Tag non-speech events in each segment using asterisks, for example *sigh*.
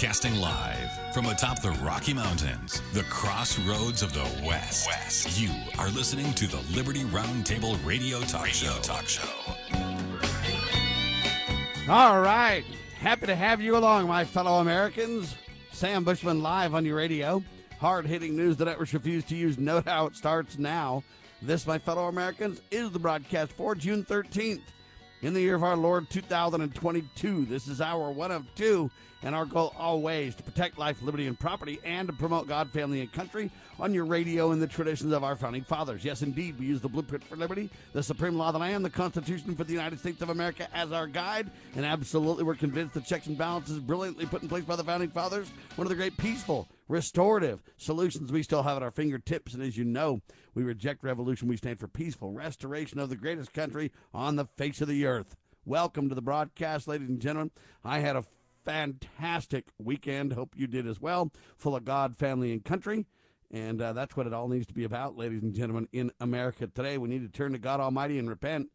Broadcasting live from atop the Rocky Mountains, the crossroads of the West. West. You are listening to the Liberty Roundtable Radio Talk radio Show. Talk Show. All right. Happy to have you along, my fellow Americans. Sam Bushman live on your radio. Hard hitting news the networks refuse to use. Note how it starts now. This, my fellow Americans, is the broadcast for June 13th in the year of our Lord 2022. This is our one of two and our goal always to protect life, liberty, and property, and to promote God, family, and country on your radio in the traditions of our founding fathers. Yes, indeed, we use the blueprint for liberty, the supreme law of the land, the Constitution for the United States of America as our guide, and absolutely we're convinced the checks and balances brilliantly put in place by the founding fathers, one of the great peaceful, restorative solutions we still have at our fingertips. And as you know, we reject revolution. We stand for peaceful restoration of the greatest country on the face of the earth. Welcome to the broadcast, ladies and gentlemen. I had a fantastic weekend. Hope you did as well. Full of God, family, and country. And uh, that's what it all needs to be about, ladies and gentlemen, in America today. We need to turn to God Almighty and repent.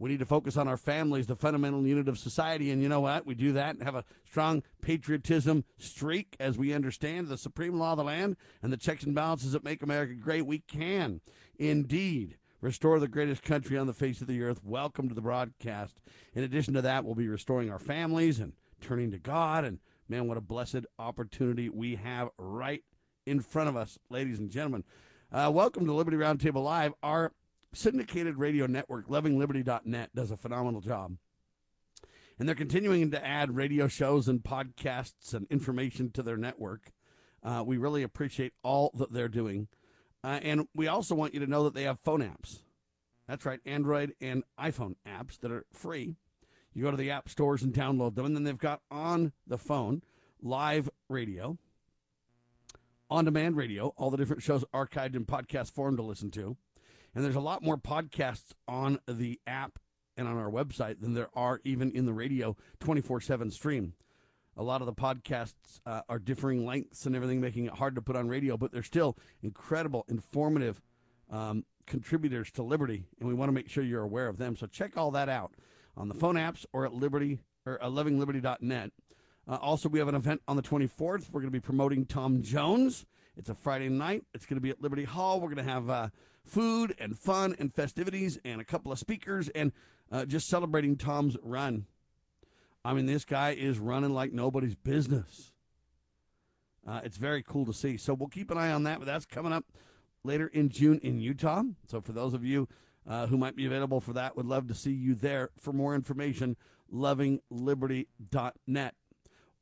We need to focus on our families, the fundamental unit of society. And you know what? We do that and have a strong patriotism streak as we understand the supreme law of the land and the checks and balances that make America great. We can indeed restore the greatest country on the face of the earth. Welcome to the broadcast. In addition to that, we'll be restoring our families and turning to God. And man, what a blessed opportunity we have right in front of us, ladies and gentlemen. Uh, welcome to Liberty Roundtable Live. Our syndicated radio network, lovingliberty.net, does a phenomenal job. And they're continuing to add radio shows and podcasts and information to their network. Uh, we really appreciate all that they're doing. Uh, and we also want you to know that they have phone apps. That's right, Android and iPhone apps that are free you go to the app stores and download them. And then they've got on the phone live radio, on demand radio, all the different shows archived in podcast form to listen to. And there's a lot more podcasts on the app and on our website than there are even in the radio 24 7 stream. A lot of the podcasts uh, are differing lengths and everything, making it hard to put on radio, but they're still incredible, informative um, contributors to Liberty, and we want to make sure you're aware of them. So check all that out on the phone apps or at Liberty or uh, lovingliberty.net. Uh, also, we have an event on the 24th. We're going to be promoting Tom Jones. It's a Friday night. It's going to be at Liberty Hall. We're going to have uh, food and fun and festivities and a couple of speakers and uh, just celebrating Tom's run. I mean, this guy is running like nobody's business. Uh, it's very cool to see. So we'll keep an eye on that. But that's coming up later in June in Utah. So for those of you uh, who might be available for that. Would love to see you there. For more information, lovingliberty.net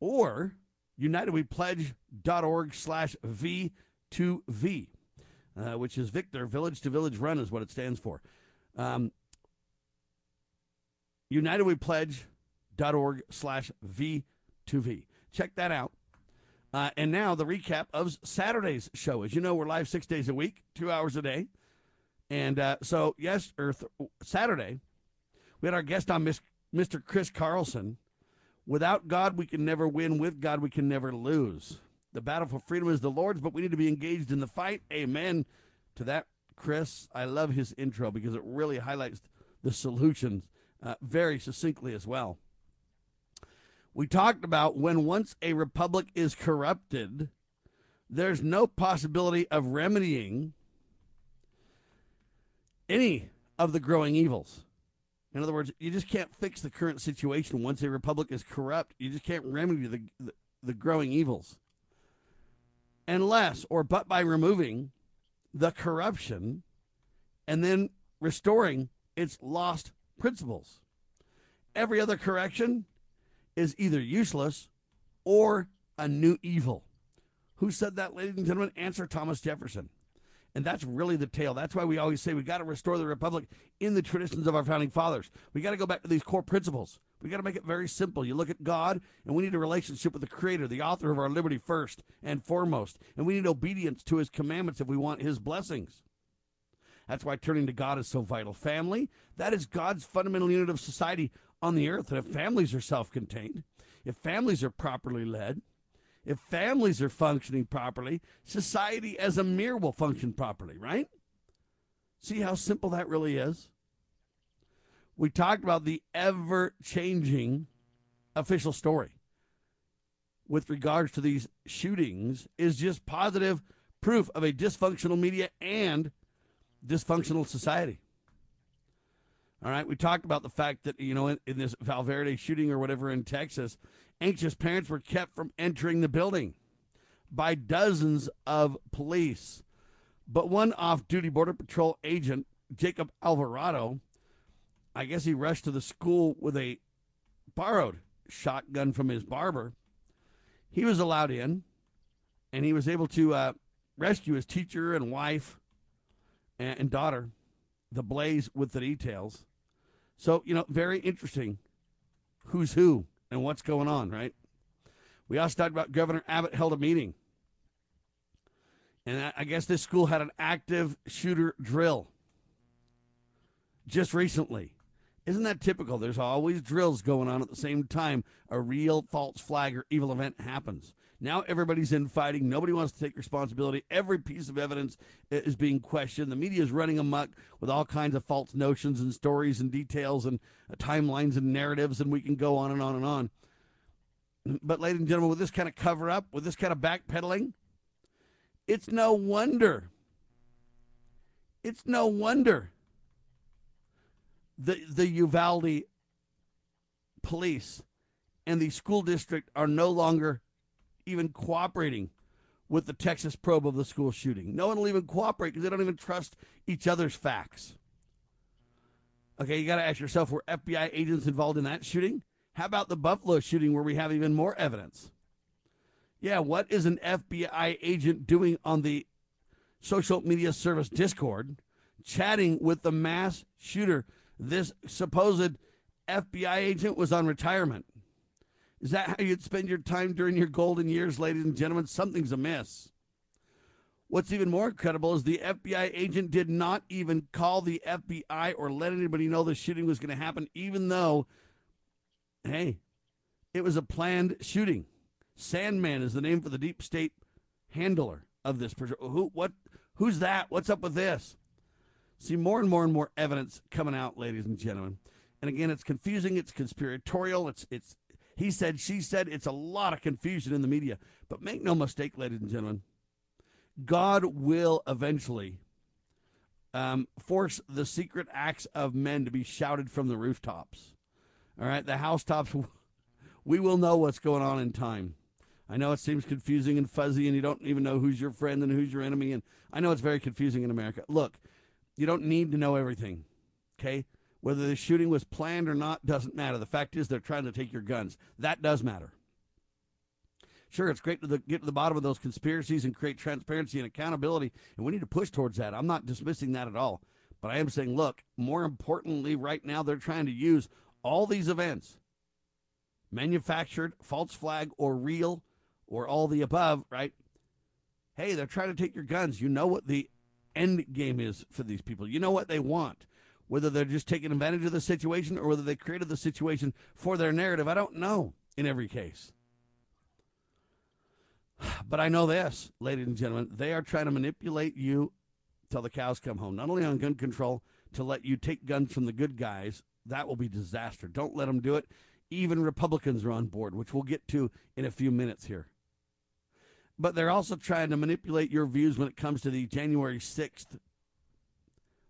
or unitedwepledge.org slash V2V, uh, which is Victor, Village to Village Run is what it stands for. Um, unitedwepledge.org slash V2V. Check that out. Uh, and now the recap of Saturday's show. As you know, we're live six days a week, two hours a day. And uh, so, yes, or th- Saturday, we had our guest on, Mr. Chris Carlson. Without God, we can never win. With God, we can never lose. The battle for freedom is the Lord's, but we need to be engaged in the fight. Amen to that, Chris. I love his intro because it really highlights the solutions uh, very succinctly as well. We talked about when once a republic is corrupted, there's no possibility of remedying any of the growing evils. In other words, you just can't fix the current situation once a republic is corrupt. You just can't remedy the, the, the growing evils. Unless, or but by removing the corruption and then restoring its lost principles. Every other correction is either useless or a new evil. Who said that, ladies and gentlemen? Answer Thomas Jefferson. And that's really the tale. That's why we always say we got to restore the republic in the traditions of our founding fathers. We got to go back to these core principles. We got to make it very simple. You look at God, and we need a relationship with the Creator, the author of our liberty, first and foremost. And we need obedience to His commandments if we want His blessings. That's why turning to God is so vital. Family, that is God's fundamental unit of society on the earth. And if families are self contained, if families are properly led, if families are functioning properly, society as a mirror will function properly, right? See how simple that really is? We talked about the ever changing official story. with regards to these shootings is just positive proof of a dysfunctional media and dysfunctional society. All right, we talked about the fact that, you know, in, in this Valverde shooting or whatever in Texas, anxious parents were kept from entering the building by dozens of police. But one off duty Border Patrol agent, Jacob Alvarado, I guess he rushed to the school with a borrowed shotgun from his barber. He was allowed in, and he was able to uh, rescue his teacher and wife and, and daughter. The blaze with the details. So, you know, very interesting who's who and what's going on, right? We also talked about Governor Abbott held a meeting. And I guess this school had an active shooter drill just recently. Isn't that typical? There's always drills going on at the same time a real false flag or evil event happens. Now everybody's in fighting. Nobody wants to take responsibility. Every piece of evidence is being questioned. The media is running amok with all kinds of false notions and stories and details and uh, timelines and narratives, and we can go on and on and on. But, ladies and gentlemen, with this kind of cover up, with this kind of backpedaling, it's no wonder. It's no wonder the the Uvalde police and the school district are no longer even cooperating with the Texas probe of the school shooting. No one will even cooperate because they don't even trust each other's facts. Okay, you got to ask yourself were FBI agents involved in that shooting? How about the Buffalo shooting where we have even more evidence? Yeah, what is an FBI agent doing on the social media service Discord, chatting with the mass shooter? This supposed FBI agent was on retirement. Is that how you'd spend your time during your golden years, ladies and gentlemen? Something's amiss. What's even more incredible is the FBI agent did not even call the FBI or let anybody know the shooting was going to happen, even though, hey, it was a planned shooting. Sandman is the name for the deep state handler of this. Who? What? Who's that? What's up with this? See more and more and more evidence coming out, ladies and gentlemen. And again, it's confusing. It's conspiratorial. It's it's he said, she said. It's a lot of confusion in the media. But make no mistake, ladies and gentlemen, God will eventually um, force the secret acts of men to be shouted from the rooftops. All right, the housetops. *laughs* We will know what's going on in time. I know it seems confusing and fuzzy, and you don't even know who's your friend and who's your enemy. And I know it's very confusing in America. Look, you don't need to know everything. Okay, whether the shooting was planned or not doesn't matter. The fact is, they're trying to take your guns. That does matter. Sure, it's great to the, get to the bottom of those conspiracies and create transparency and accountability, and we need to push towards that. I'm not dismissing that at all. But I am saying, look, more importantly, right now, they're trying to use all these events manufactured, false flag, or real, or all the above, right? Hey, they're trying to take your guns. You know what the end game is for these people. You know what they want whether they're just taking advantage of the situation or whether they created the situation for their narrative, I don't know in every case. *sighs* But I know this, ladies and gentlemen, they are trying to manipulate you till the cows come home. Not only on gun control, to let you take guns from the good guys, that will be disaster. Don't let them do it. Even Republicans are on board, which we'll get to in a few minutes here. But they're also trying to manipulate your views when it comes to the January 6th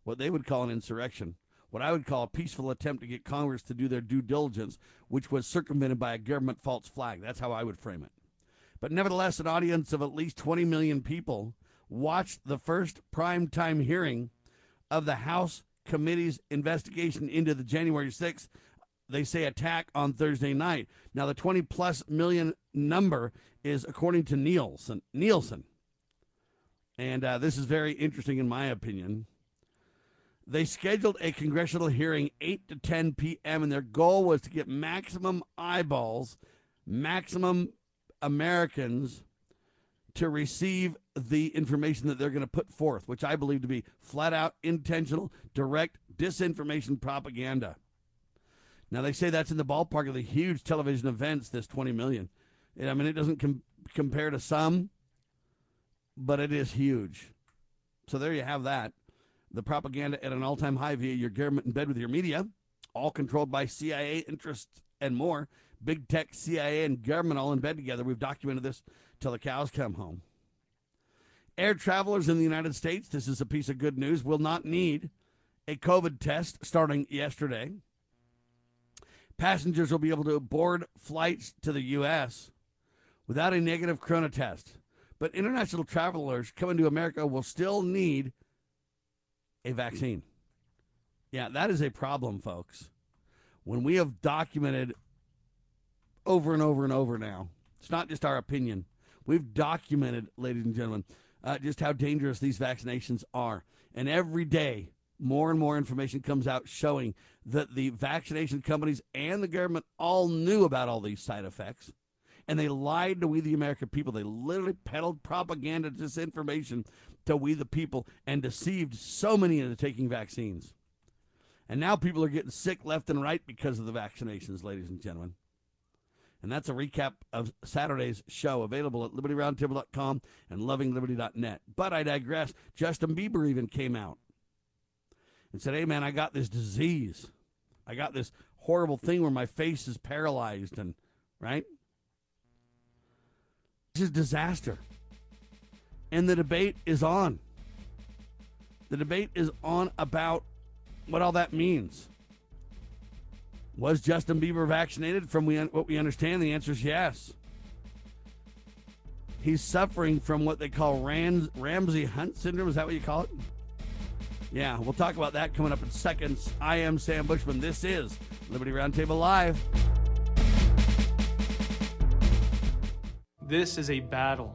what they would call an insurrection, what I would call a peaceful attempt to get Congress to do their due diligence, which was circumvented by a government false flag. That's how I would frame it. But nevertheless, an audience of at least 20 million people watched the first prime time hearing of the House committee's investigation into the January 6th, they say, attack on Thursday night. Now, the 20 plus million number is according to Nielsen. Nielsen. And uh, this is very interesting, in my opinion. They scheduled a congressional hearing 8 to 10 p.m., and their goal was to get maximum eyeballs, maximum Americans to receive the information that they're going to put forth, which I believe to be flat out intentional, direct disinformation propaganda. Now, they say that's in the ballpark of the huge television events, this 20 million. I mean, it doesn't com- compare to some, but it is huge. So there you have that the propaganda at an all time high via your government in bed with your media, all controlled by CIA interests and more. big tech, CIA, and government all in bed together. We've documented this till the cows come home. Air travelers in the United States, this is a piece of good news, will not need a COVID test starting yesterday. Passengers will be able to board flights to the U.S. without a negative corona test. But international travelers coming to America will still need a vaccine. Yeah, that is a problem, folks. When we have documented over and over and over now, it's not just our opinion. We've documented, ladies and gentlemen, uh, just how dangerous these vaccinations are. And every day, more and more information comes out showing that the vaccination companies and the government all knew about all these side effects. And they lied to we, the American people. They literally peddled propaganda, disinformation to we, the people, and deceived so many into taking vaccines. And now people are getting sick left and right because of the vaccinations, ladies and gentlemen. And that's a recap of Saturday's show, available at libertyroundtable.com and lovingliberty.net. But I digress. Justin Bieber even came out and said, Hey, man, I got this disease. I got this horrible thing where my face is paralyzed, and right? This is disaster. And the debate is on. The debate is on about what all that means. Was Justin Bieber vaccinated? From what we understand, the answer is yes. He's suffering from what they call Ram- Ramsay Hunt syndrome. Is that what you call it? Yeah, we'll talk about that coming up in seconds. I am Sam Bushman. This is Liberty Roundtable Live. This is a battle,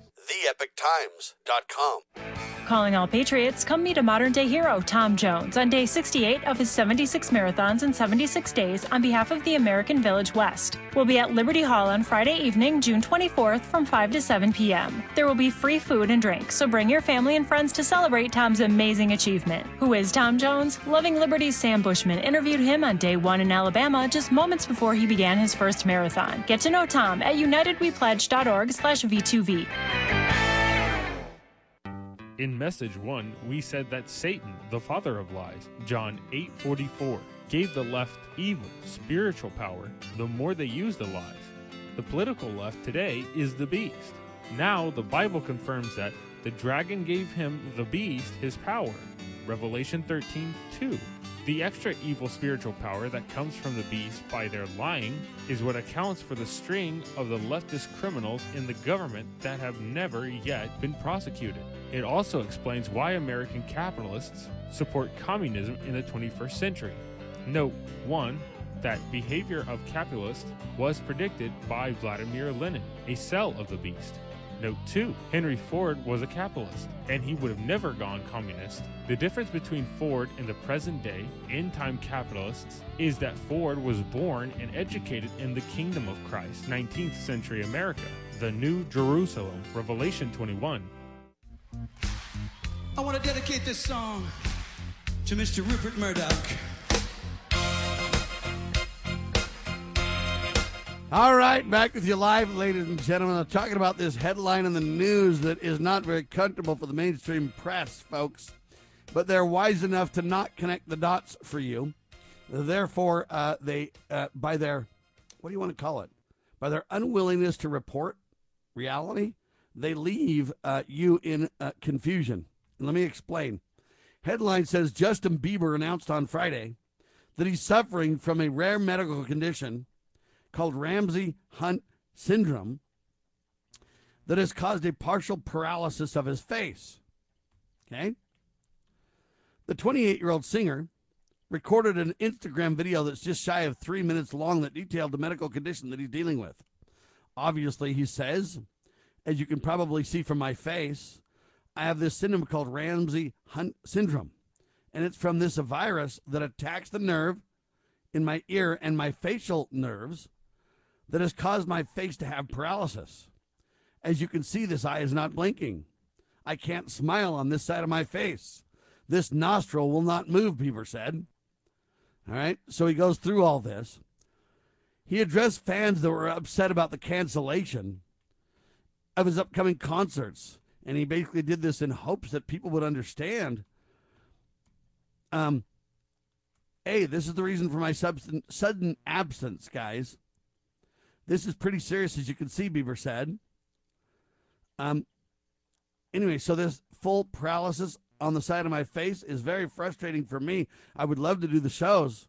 theepochtimes.com. Calling all Patriots, come meet a modern day hero, Tom Jones, on day 68 of his 76 marathons in 76 days on behalf of the American Village West. We'll be at Liberty Hall on Friday evening, June 24th from 5 to 7 p.m. There will be free food and drink, so bring your family and friends to celebrate Tom's amazing achievement. Who is Tom Jones? Loving Liberty's Sam Bushman interviewed him on day one in Alabama just moments before he began his first marathon. Get to know Tom at unitedwepledge.org slash V2V. In message 1, we said that Satan, the father of lies, John 8:44, gave the left evil spiritual power the more they use the lies. The political left today is the beast. Now the Bible confirms that the dragon gave him the beast his power. Revelation 13:2. The extra evil spiritual power that comes from the beast by their lying is what accounts for the string of the leftist criminals in the government that have never yet been prosecuted. It also explains why American capitalists support communism in the 21st century. Note 1 that behavior of capitalists was predicted by Vladimir Lenin, a cell of the beast. Note 2 Henry Ford was a capitalist, and he would have never gone communist. The difference between Ford and the present day, end time capitalists is that Ford was born and educated in the kingdom of Christ, 19th century America, the New Jerusalem, Revelation 21. I want to dedicate this song to Mr. Rupert Murdoch. All right, back with you live, ladies and gentlemen. I'm talking about this headline in the news that is not very comfortable for the mainstream press, folks. But they're wise enough to not connect the dots for you. Therefore, uh, they, uh, by their, what do you want to call it? By their unwillingness to report reality, they leave uh, you in uh, confusion. Let me explain. Headline says Justin Bieber announced on Friday that he's suffering from a rare medical condition called Ramsay Hunt syndrome that has caused a partial paralysis of his face. Okay? The 28 year old singer recorded an Instagram video that's just shy of three minutes long that detailed the medical condition that he's dealing with. Obviously, he says, as you can probably see from my face, I have this syndrome called Ramsay Hunt syndrome. And it's from this virus that attacks the nerve in my ear and my facial nerves that has caused my face to have paralysis. As you can see, this eye is not blinking. I can't smile on this side of my face. This nostril will not move, Bieber said. All right, so he goes through all this. He addressed fans that were upset about the cancellation of his upcoming concerts. And he basically did this in hopes that people would understand. Um, hey, this is the reason for my substan- sudden absence, guys. This is pretty serious, as you can see, Bieber said. Um, anyway, so this full paralysis on the side of my face is very frustrating for me. I would love to do the shows.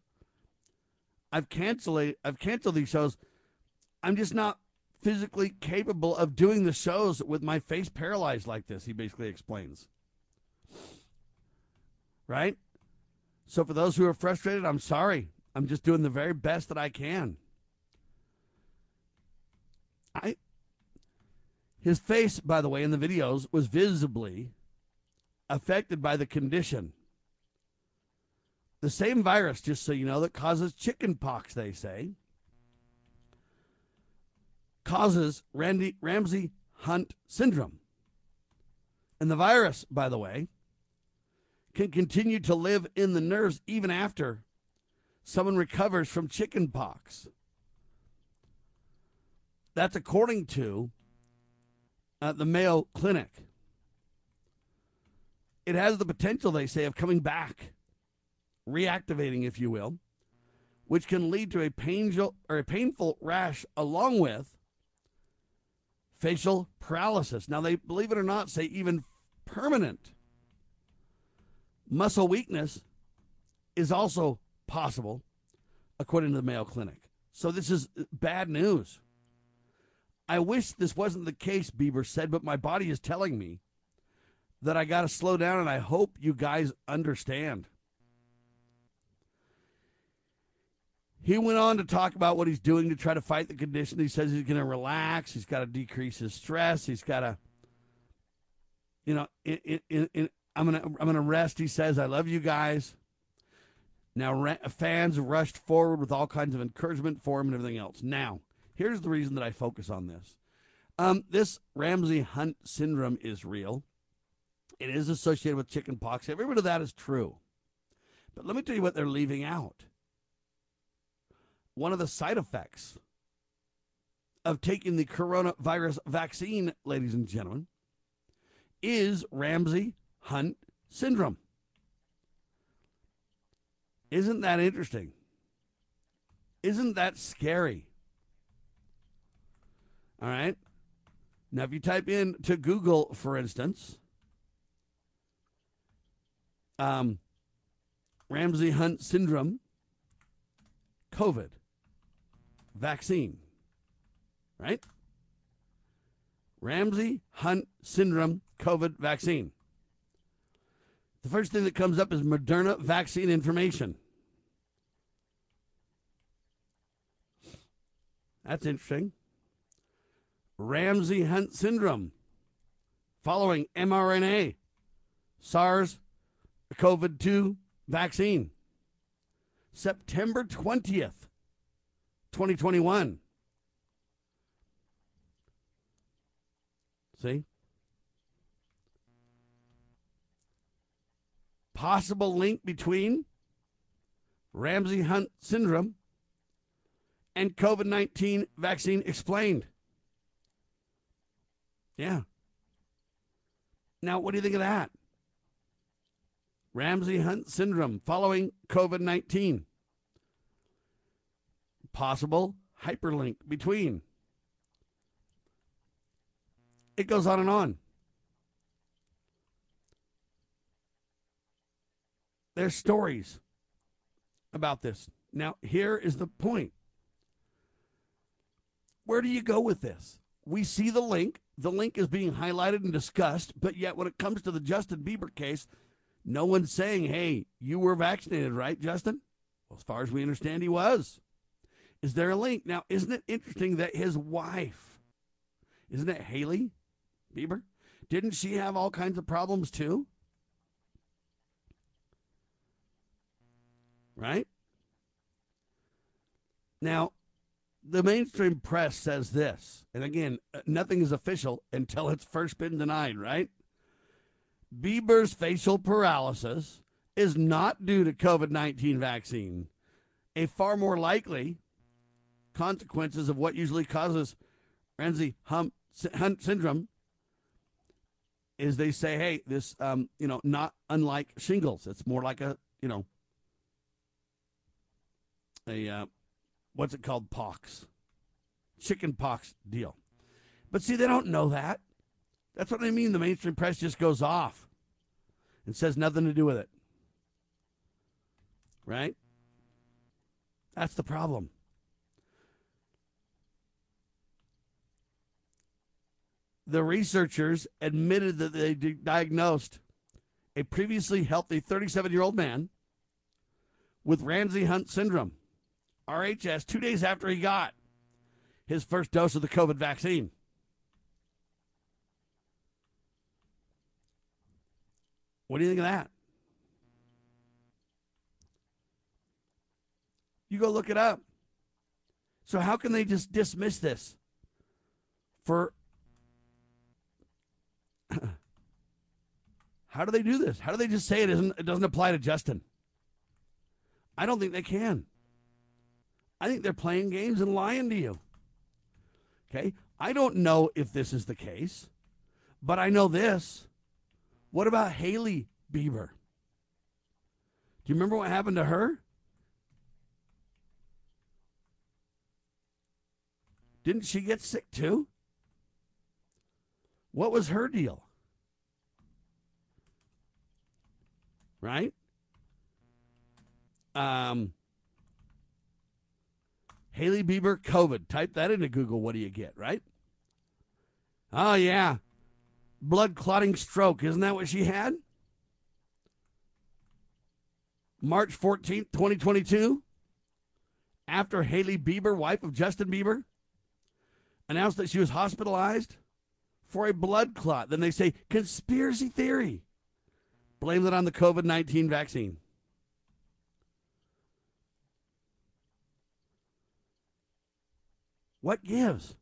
I've canceled I've canceled these shows. I'm just not physically capable of doing the shows with my face paralyzed like this, he basically explains. Right? So for those who are frustrated, I'm sorry. I'm just doing the very best that I can. I his face, by the way, in the videos was visibly affected by the condition. The same virus, just so you know, that causes chicken pox, they say, causes Randy, Ramsay Hunt syndrome. And the virus, by the way, can continue to live in the nerves even after someone recovers from chicken pox. That's according to uh, the Mayo Clinic. It has the potential, they say, of coming back, reactivating, if you will, which can lead to a painful or a painful rash along with facial paralysis. Now, they believe it or not, say even permanent muscle weakness is also possible, according to the Mayo Clinic. So, this is bad news. I wish this wasn't the case, Bieber said, but my body is telling me that I got to slow down, and I hope you guys understand. He went on to talk about what he's doing to try to fight the condition. He says he's going to relax. He's got to decrease his stress. He's got to, you know, in, in, in, I'm I'm gonna rest. He says, "I love you guys." Now, fans rushed forward with all kinds of encouragement for him and everything else. Now, here's the reason that I focus on this. Um, this Ramsay Hunt syndrome is real. It is associated with chicken pox. Every bit of that is true. But let me tell you what they're leaving out one of the side effects of taking the coronavirus vaccine, ladies and gentlemen, is Ramsay Hunt syndrome. Isn't that interesting? Isn't that scary? All right. Now, if you type in to Google, for instance, um, Ramsay Hunt syndrome, COVID vaccine, right? Ramsay Hunt syndrome COVID vaccine. The first thing that comes up is Moderna vaccine information. That's interesting. Ramsay Hunt syndrome following mRNA SARS CoV 2 vaccine. September 20th, 2021. See? Possible link between Ramsay Hunt syndrome and COVID 19 vaccine explained. Yeah. Now, what do you think of that? Ramsay Hunt syndrome following COVID 19. Possible hyperlink between. It goes on and on. There's stories about this. Now, here is the point. Where do you go with this? We see the link. The link is being highlighted and discussed, but yet when it comes to the Justin Bieber case, no one's saying, hey, you were vaccinated, right, Justin? Well, as far as we understand, he was. Is there a link? Now, isn't it interesting that his wife, isn't it Hailey Bieber? Didn't she have all kinds of problems too? Right? Now, the mainstream press says this, and again, uh, nothing is official until it's first been denied, right? Bieber's facial paralysis is not due to COVID 19 vaccine. A far more likely consequences of what usually causes Ramsay Hunt syndrome is they say, hey, this, um, you know, not unlike shingles. It's more like a, you know, a, uh, what's it called? Pox. Chicken pox deal. But see, they don't know that. That's what I mean. The mainstream press just goes off and says nothing to do with it. Right? That's the problem. The researchers admitted that they diagnosed a previously healthy 37 year old man with Ramsay Hunt syndrome, RHS, two days after he got his first dose of the COVID vaccine. What do you think of that? You go look it up. So, how can they just dismiss this for. *clears throat* how do they do this? How do they just say it, isn't, it doesn't apply to Justin? I don't think they can. I think they're playing games and lying to you. Okay? I don't know if this is the case, but I know this. What about Hailey Bieber? Do you remember what happened to her? Didn't she get sick too? What was her deal? Right? Um, Hailey Bieber COVID. Type that into Google. What do you get, right? Oh, yeah. Blood clotting stroke. Isn't that what she had? March 14th, 2022. After Hailey Bieber, wife of Justin Bieber, announced that she was hospitalized for a blood clot. Then they say conspiracy theory. Blame it on the COVID 19 vaccine. What gives?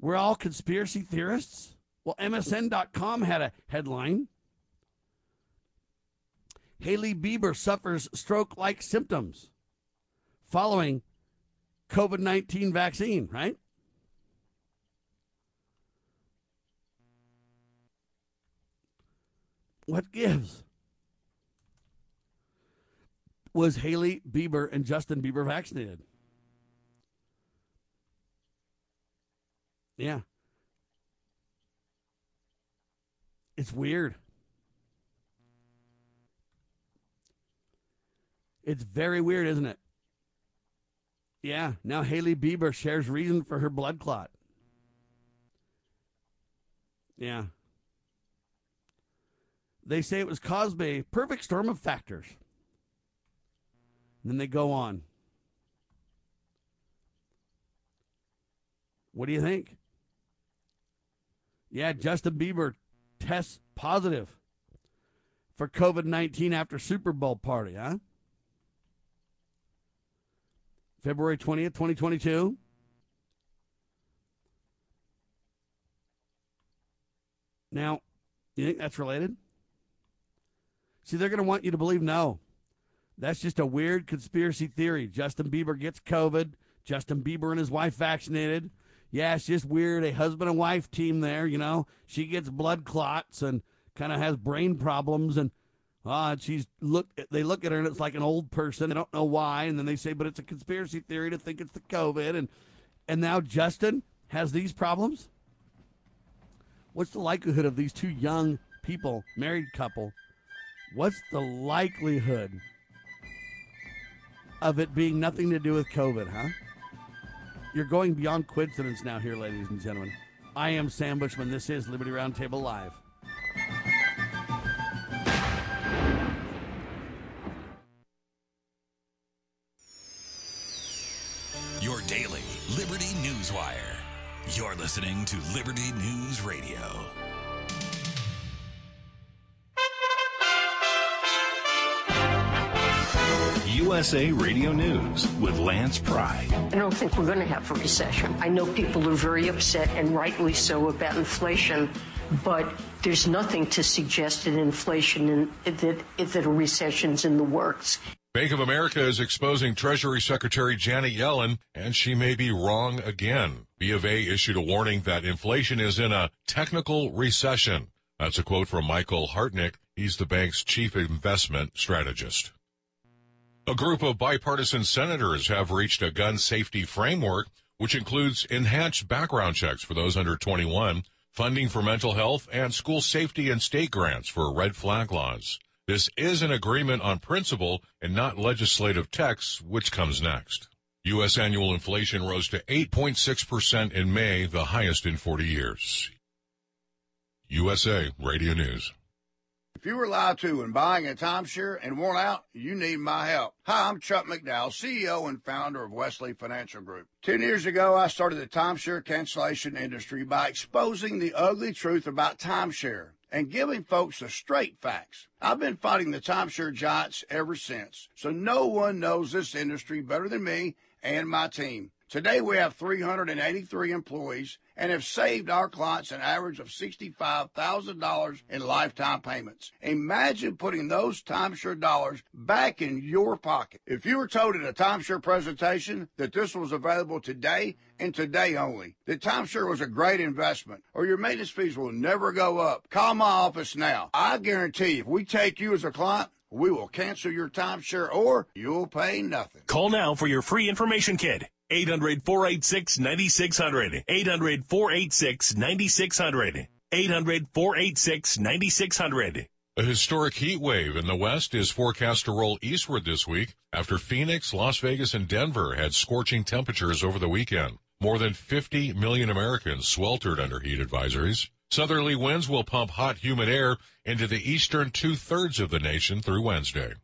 We're all conspiracy theorists? Well, MSN.com had a headline. Hailey Bieber suffers stroke like symptoms following COVID 19 vaccine, right? What gives? Was Hailey Bieber and Justin Bieber vaccinated? Yeah. It's weird. It's very weird, isn't it? Yeah, now Hailey Bieber shares reason for her blood clot. Yeah. They say it was caused by a perfect storm of factors. And then they go on. What do you think? Yeah, Justin Bieber tests positive for COVID 19 after Super Bowl party, huh? February 20th, 2022. Now, you think that's related? See, they're going to want you to believe no. That's just a weird conspiracy theory. Justin Bieber gets COVID. Justin Bieber and his wife vaccinated yeah, it's just weird. A husband and wife team there, you know. She gets blood clots and kind of has brain problems, and uh, she's look. They look at her and it's like an old person. They don't know why, and then they say, but it's a conspiracy theory to think it's the COVID, and and now Justin has these problems. What's the likelihood of these two young people, married couple? What's the likelihood of it being nothing to do with COVID, huh? You're going beyond coincidence now, here, ladies and gentlemen. I am Sam Bushman. This is Liberty Roundtable Live. Your daily Liberty News Wire. You're listening to Liberty News Radio. USA Radio News with Lance Pry. I don't think we're going to have a recession. I know people are very upset, and rightly so, about inflation, but there's nothing to suggest that inflation and that, that a recession's in the works. Bank of America is exposing Treasury Secretary Janet Yellen, and she may be wrong again. B of A issued a warning that inflation is in a technical recession. That's a quote from Michael Hartnett. He's the bank's chief investment strategist. A group of bipartisan senators have reached a gun safety framework, which includes enhanced background checks for those under 21, funding for mental health, and school safety and state grants for red flag laws. This is an agreement on principle and not legislative text, which comes next. U.S. annual inflation rose to 8.6% in May, the highest in 40 years. USA Radio News. If you were lied to when buying a timeshare and worn out, you need my help. Hi, I'm Chuck McDowell, CEO and founder of Wesley Financial Group. Ten years ago, I started the timeshare cancellation industry by exposing the ugly truth about timeshare and giving folks the straight facts. I've been fighting the timeshare giants ever since, so no one knows this industry better than me and my team. Today we have 383 employees and have saved our clients an average of $65,000 in lifetime payments. Imagine putting those timeshare dollars back in your pocket. If you were told at a timeshare presentation that this was available today and today only, that timeshare was a great investment or your maintenance fees will never go up, call my office now. I guarantee if we take you as a client, we will cancel your timeshare or you'll pay nothing. Call now for your free information kit. 800 486 9600. 800 486 9600. 800 486 9600. A historic heat wave in the west is forecast to roll eastward this week after Phoenix, Las Vegas, and Denver had scorching temperatures over the weekend. More than 50 million Americans sweltered under heat advisories. Southerly winds will pump hot, humid air into the eastern two thirds of the nation through Wednesday.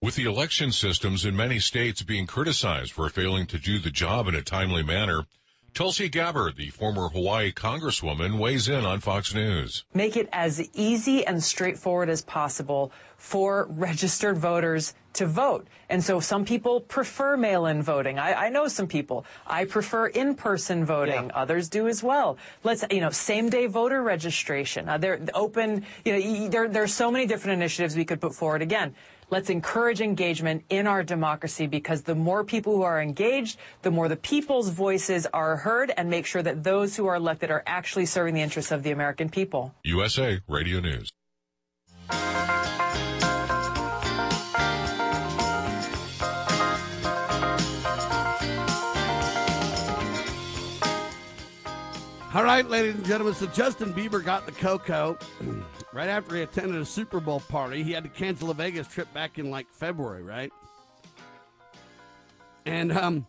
With the election systems in many states being criticized for failing to do the job in a timely manner, Tulsi Gabbard, the former Hawaii congresswoman, weighs in on Fox News. Make it as easy and straightforward as possible for registered voters to vote. And so some people prefer mail-in voting. I, I know some people. I prefer in-person voting. Yeah. Others do as well. Let's, you know, same-day voter registration. Uh, they're open, you know, there, there are so many different initiatives we could put forward. Again, Let's encourage engagement in our democracy because the more people who are engaged, the more the people's voices are heard and make sure that those who are elected are actually serving the interests of the American people. USA Radio News. All right, ladies and gentlemen. So Justin Bieber got the cocoa *clears throat* right after he attended a Super Bowl party. He had to cancel a Vegas trip back in like February, right? And um,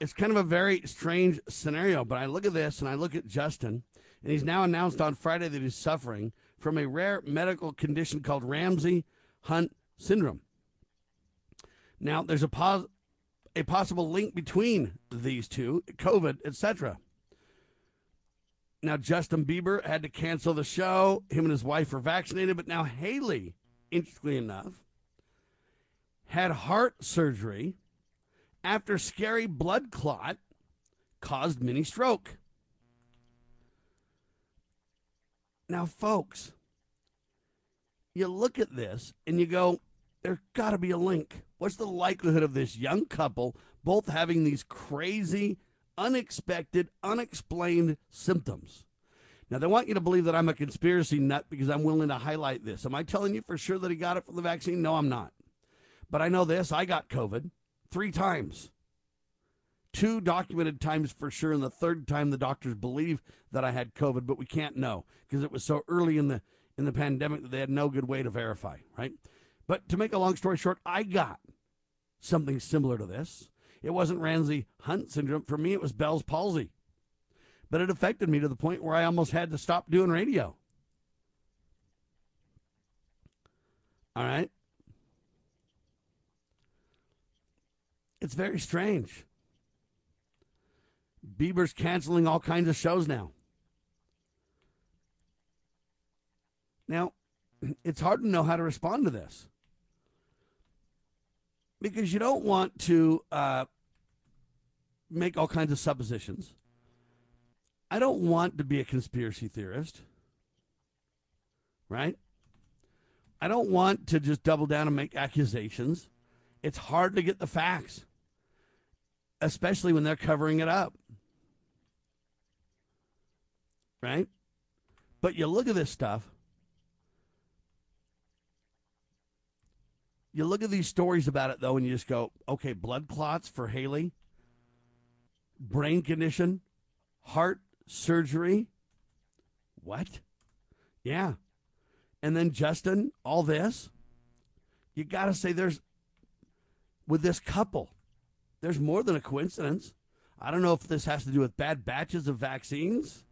it's kind of a very strange scenario. But I look at this and I look at Justin, and he's now announced on Friday that he's suffering from a rare medical condition called Ramsay Hunt syndrome. Now, there's a, pos- a possible link between these two, COVID, etc. Now, Justin Bieber had to cancel the show. Him and his wife were vaccinated, but now Hailey, interestingly enough, had heart surgery after scary blood clot caused mini stroke. Now, folks, you look at this and you go, there's got to be a link. What's the likelihood of this young couple both having these crazy unexpected, unexplained symptoms. Now, they want you to believe that I'm a conspiracy nut because I'm willing to highlight this. Am I telling you for sure that he got it from the vaccine? No, I'm not. But I know this I got COVID three times. Two documented times for sure, and the third time the doctors believe that I had COVID, but we can't know because it was so early in the in the pandemic that they had no good way to verify, right? But to make a long story short, I got something similar to this. It wasn't Ramsay Hunt syndrome. For me, it was Bell's palsy. But it affected me to the point where I almost had to stop doing radio. All right. It's very strange. Bieber's canceling all kinds of shows now. Now, *clears throat* it's hard to know how to respond to this. Because you don't want to uh, make all kinds of suppositions. I don't want to be a conspiracy theorist, right? I don't want to just double down and make accusations. It's hard to get the facts, especially when they're covering it up, right? But you look at this stuff. You look at these stories about it, though, and you just go, okay, blood clots for Hailey, brain condition, heart surgery. What? Yeah. And then Justin, all this. You got to say there's, with this couple, there's more than a coincidence. I don't know if this has to do with bad batches of vaccines.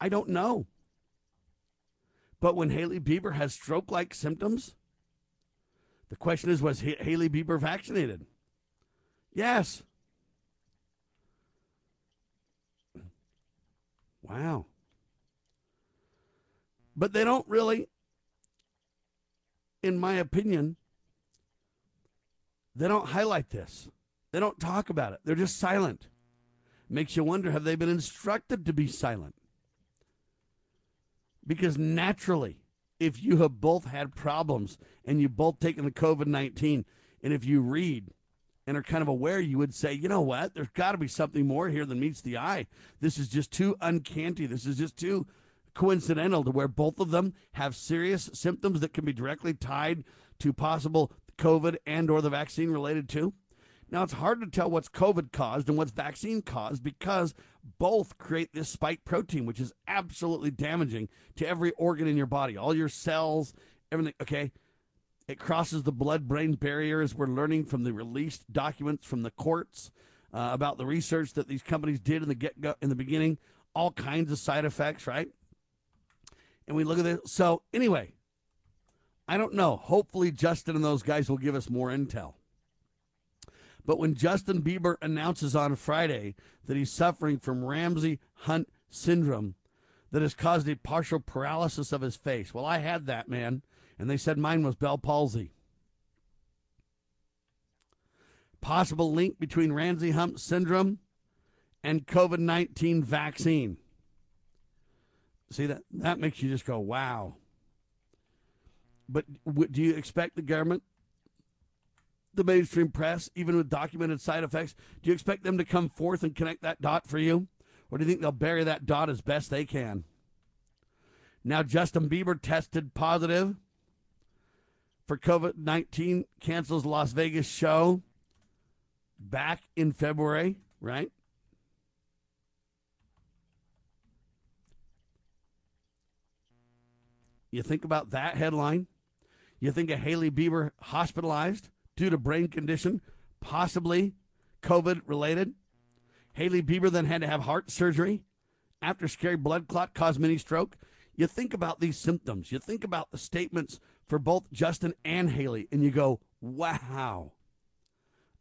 I don't know. But when Hailey Bieber has stroke like symptoms, the question is was Hailey Bieber vaccinated? Yes. Wow. But they don't really, in my opinion, they don't highlight this. They don't talk about it. They're just silent. Makes you wonder have they been instructed to be silent? Because naturally, if you have both had problems and you've both taken the COVID 19, and if you read and are kind of aware, you would say, you know what? There's got to be something more here than meets the eye. This is just too uncanny. This is just too coincidental to where both of them have serious symptoms that can be directly tied to possible COVID and or the vaccine related to. Now it's hard to tell what's COVID caused and what's vaccine caused because both create this spike protein, which is absolutely damaging to every organ in your body, all your cells, everything. Okay. It crosses the blood brain barrier, as we're learning from the released documents from the courts uh, about the research that these companies did in the get go in the beginning. All kinds of side effects, right? And we look at this. So anyway, I don't know. Hopefully, Justin and those guys will give us more intel. But when Justin Bieber announces on Friday that he's suffering from Ramsay Hunt syndrome that has caused a partial paralysis of his face, well, I had that, man. And they said mine was Bell palsy. Possible link between Ramsay Hunt syndrome and COVID 19 vaccine. See, that, that makes you just go, wow. But do you expect the government the mainstream press, even with documented side effects? Do you expect them to come forth and connect that dot for you? Or do you think they'll bury that dot as best they can? Now, Justin Bieber tested positive for COVID 19, cancels Las Vegas show back in February, right? You think about that headline. You think of Hailey Bieber hospitalized due to brain condition, possibly COVID related. Hailey Bieber then had to have heart surgery after scary blood clot caused mini stroke. You think about these symptoms. You think about the statements for both Justin and Hailey, and you go, wow.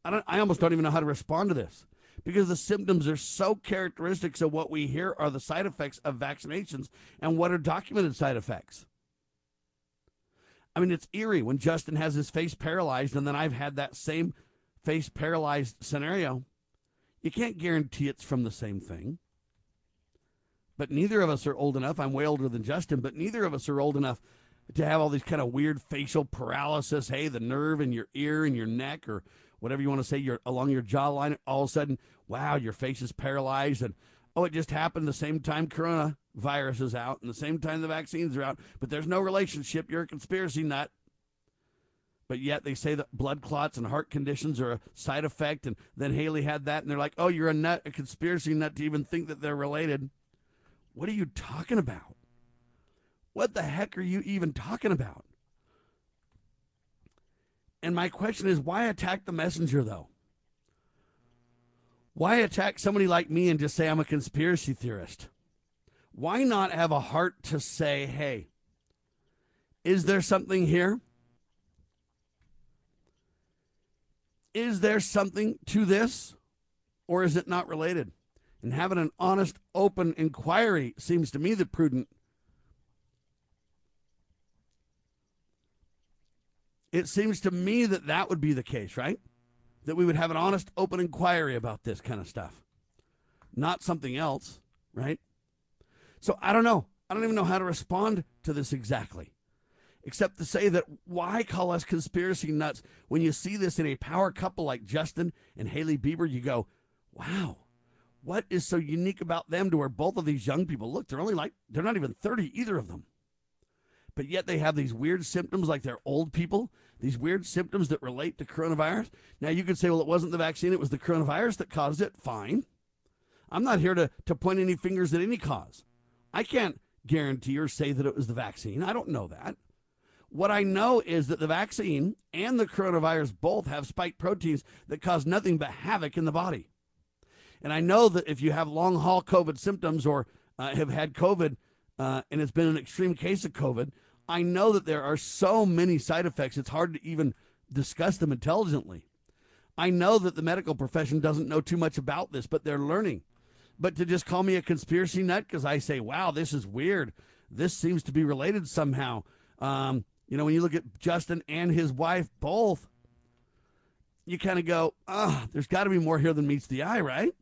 I, don't, I almost don't even know how to respond to this because the symptoms are so characteristics of what we hear are the side effects of vaccinations and what are documented side effects. I mean, it's eerie when Justin has his face paralyzed, and then I've had that same face paralyzed scenario. You can't guarantee it's from the same thing. But neither of us are old enough. I'm way older than Justin, but neither of us are old enough to have all these kind of weird facial paralysis. Hey, the nerve in your ear and your neck, or whatever you want to say, your along your jawline. All of a sudden, wow, your face is paralyzed, and oh, it just happened the same time Corona virus is out and the same time the vaccines are out, but there's no relationship. You're a conspiracy nut. But yet they say that blood clots and heart conditions are a side effect. And then Hailey had that, and they're like, oh, you're a nut, a conspiracy nut to even think that they're related. What are you talking about? What the heck are you even talking about? And my question is, why attack the messenger, though? Why attack somebody like me and just say I'm a conspiracy theorist? Why not have a heart to say, hey, is there something here? Is there something to this? Or is it not related? And having an honest, open inquiry seems to me the prudent It seems to me that that would be the case, right? That we would have an honest, open inquiry about this kind of stuff, not something else, right? So I don't know. I don't even know how to respond to this exactly, except to say that why call us conspiracy nuts when you see this in a power couple like Justin and Hailey Bieber? You go, wow, what is so unique about them to where both of these young people look? They're only like, they're not even 30, either of them. But yet they have these weird symptoms like they're old people, these weird symptoms that relate to coronavirus. Now you could say, well, it wasn't the vaccine, it was the coronavirus that caused it. Fine. I'm not here to, to point any fingers at any cause. I can't guarantee or say that it was the vaccine. I don't know that. What I know is that the vaccine and the coronavirus both have spike proteins that cause nothing but havoc in the body. And I know that if you have long haul COVID symptoms or uh, have had COVID uh, and it's been an extreme case of COVID, I know that there are so many side effects, it's hard to even discuss them intelligently. I know that the medical profession doesn't know too much about this, but they're learning. But to just call me a conspiracy nut because I say, wow, this is weird. This seems to be related somehow. Um, you know, when you look at Justin and his wife both, you kind of go, oh, there's got to be more here than meets the eye, right?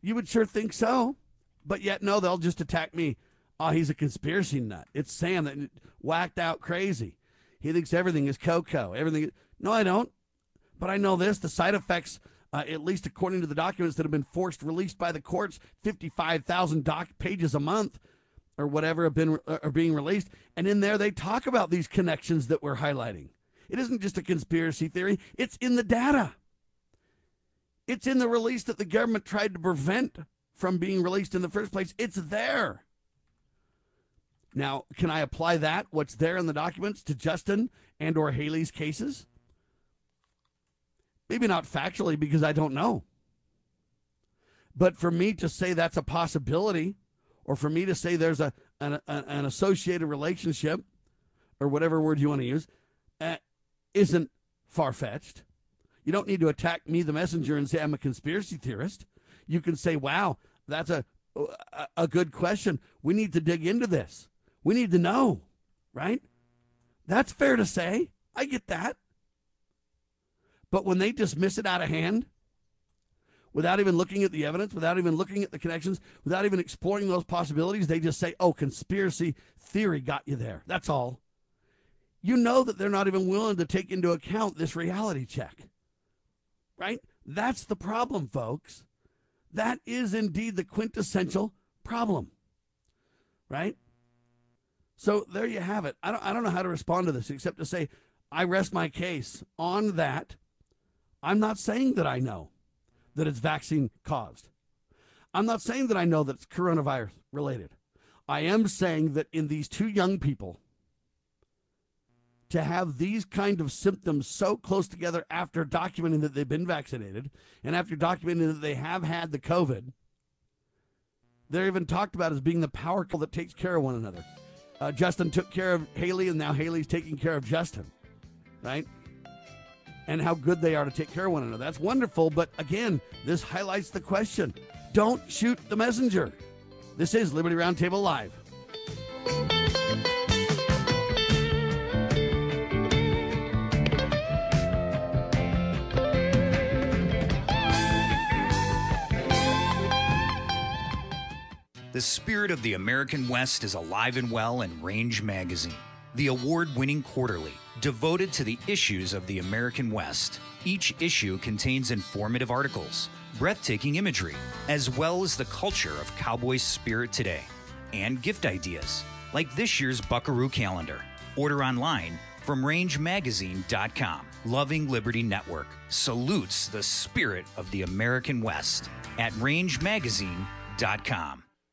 You would sure think so. But yet, no, they'll just attack me. Oh, he's a conspiracy nut. It's Sam that whacked out crazy. He thinks everything is cocoa. Everything. No, I don't. But I know this: the side effects, uh, at least according to the documents that have been forced released by the courts, fifty-five thousand doc pages a month, or whatever, have been uh, are being released. And in there, they talk about these connections that we're highlighting. It isn't just a conspiracy theory; it's in the data. It's in the release that the government tried to prevent from being released in the first place. It's there. Now, can I apply that, what's there in the documents, to Justin and or Hailey's cases? Maybe not factually because I don't know. But for me to say that's a possibility, or for me to say there's a an, an associated relationship, or whatever word you want to use, uh, isn't far fetched. You don't need to attack me, the messenger, and say I'm a conspiracy theorist. You can say, "Wow, that's a a, a good question. We need to dig into this." We need to know, right? That's fair to say. I get that. But when they dismiss it out of hand, without even looking at the evidence, without even looking at the connections, without even exploring those possibilities, they just say, oh, conspiracy theory got you there. That's all. You know that they're not even willing to take into account this reality check, right? That's the problem, folks. That is indeed the quintessential problem, right? So there you have it. I don't, I don't know how to respond to this except to say I rest my case on that. I'm not saying that I know that it's vaccine caused. I'm not saying that I know that it's coronavirus related. I am saying that in these two young people, to have these kind of symptoms so close together after documenting that they've been vaccinated and after documenting that they have had the COVID, they're even talked about as being the power couple that takes care of one another uh, Justin took care of Hailey, and now Hailey's taking care of Justin, right? And how good they are to take care of one another. That's wonderful. But again, this highlights the question don't shoot the messenger. This is Liberty Roundtable Live. The spirit of the American West is alive and well in Range Magazine, the award winning quarterly devoted to the issues of the American West. Each issue contains informative articles, breathtaking imagery, as well as the culture of cowboy spirit today, and gift ideas, like this year's Buckaroo calendar. Order online from rangemagazine.com. Loving Liberty Network salutes the spirit of the American West at rangemagazine.com.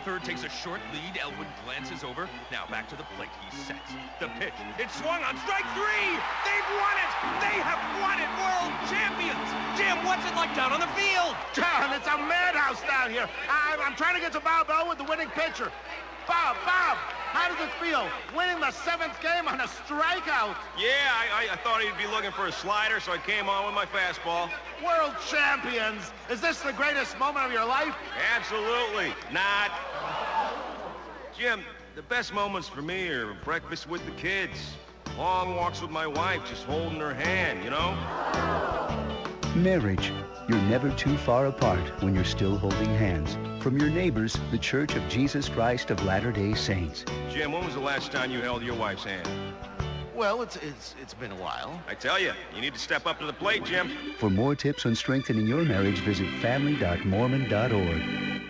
third takes a short lead. Elwood glances over. Now back to the plate. He sets the pitch. It's swung on strike three. They've won it. They have won it. World champions. Jim, what's it like down on the field? John, it's a madhouse down here. I, I'm trying to get to Bob Elwood, the winning pitcher. Bob, Bob, how does it feel winning the seventh game on a strikeout? Yeah, I, I, I thought he'd be looking for a slider, so I came on with my fastball. World champions. Is this the greatest moment of your life? Absolutely not. Jim, the best moments for me are breakfast with the kids, long walks with my wife, just holding her hand, you know? Marriage. You're never too far apart when you're still holding hands. From your neighbors, the Church of Jesus Christ of Latter-day Saints. Jim, when was the last time you held your wife's hand? Well, it's, it's, it's been a while. I tell you, you need to step up to the plate, Jim. For more tips on strengthening your marriage, visit family.mormon.org.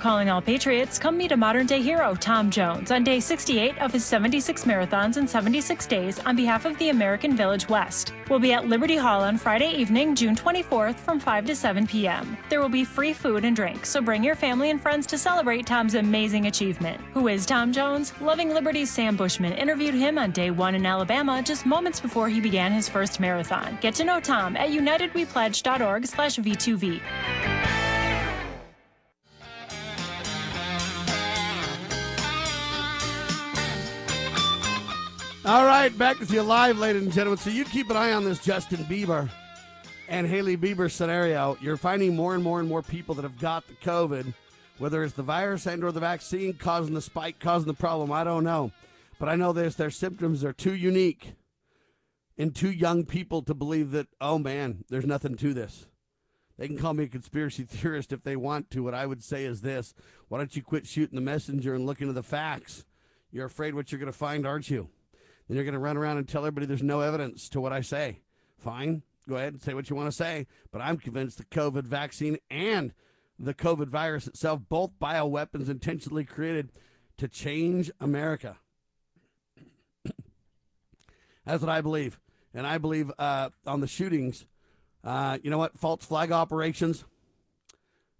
Calling all Patriots, come meet a modern day hero, Tom Jones, on day 68 of his 76 marathons in 76 days on behalf of the American Village West. We'll be at Liberty Hall on Friday evening, June 24th from 5 to 7 p.m. There will be free food and drink, so bring your family and friends to celebrate Tom's amazing achievement. Who is Tom Jones? Loving Liberty's Sam Bushman interviewed him on day one in Alabama just moments before he began his first marathon. Get to know Tom at unitedwepledge.org slash V2V. All right, back with you live, ladies and gentlemen. So you keep an eye on this Justin Bieber and Hailey Bieber scenario. You're finding more and more and more people that have got the COVID, whether it's the virus and or the vaccine causing the spike, causing the problem. I don't know, but I know this: their symptoms are too unique and too young people to believe that. Oh man, there's nothing to this. They can call me a conspiracy *laughs* theorist if they want to. What I would say is this: Why don't you quit shooting the messenger and look into the facts? You're afraid what you're going to find, aren't you? Then you're going to run around and tell everybody there's no evidence to what I say. Fine, go ahead and say what you want to say. But I'm convinced the COVID vaccine and the COVID virus itself, both bioweapons intentionally created to change America. *coughs* That's what I believe. And I believe uh, on the shootings, uh, you know what? False flag operations.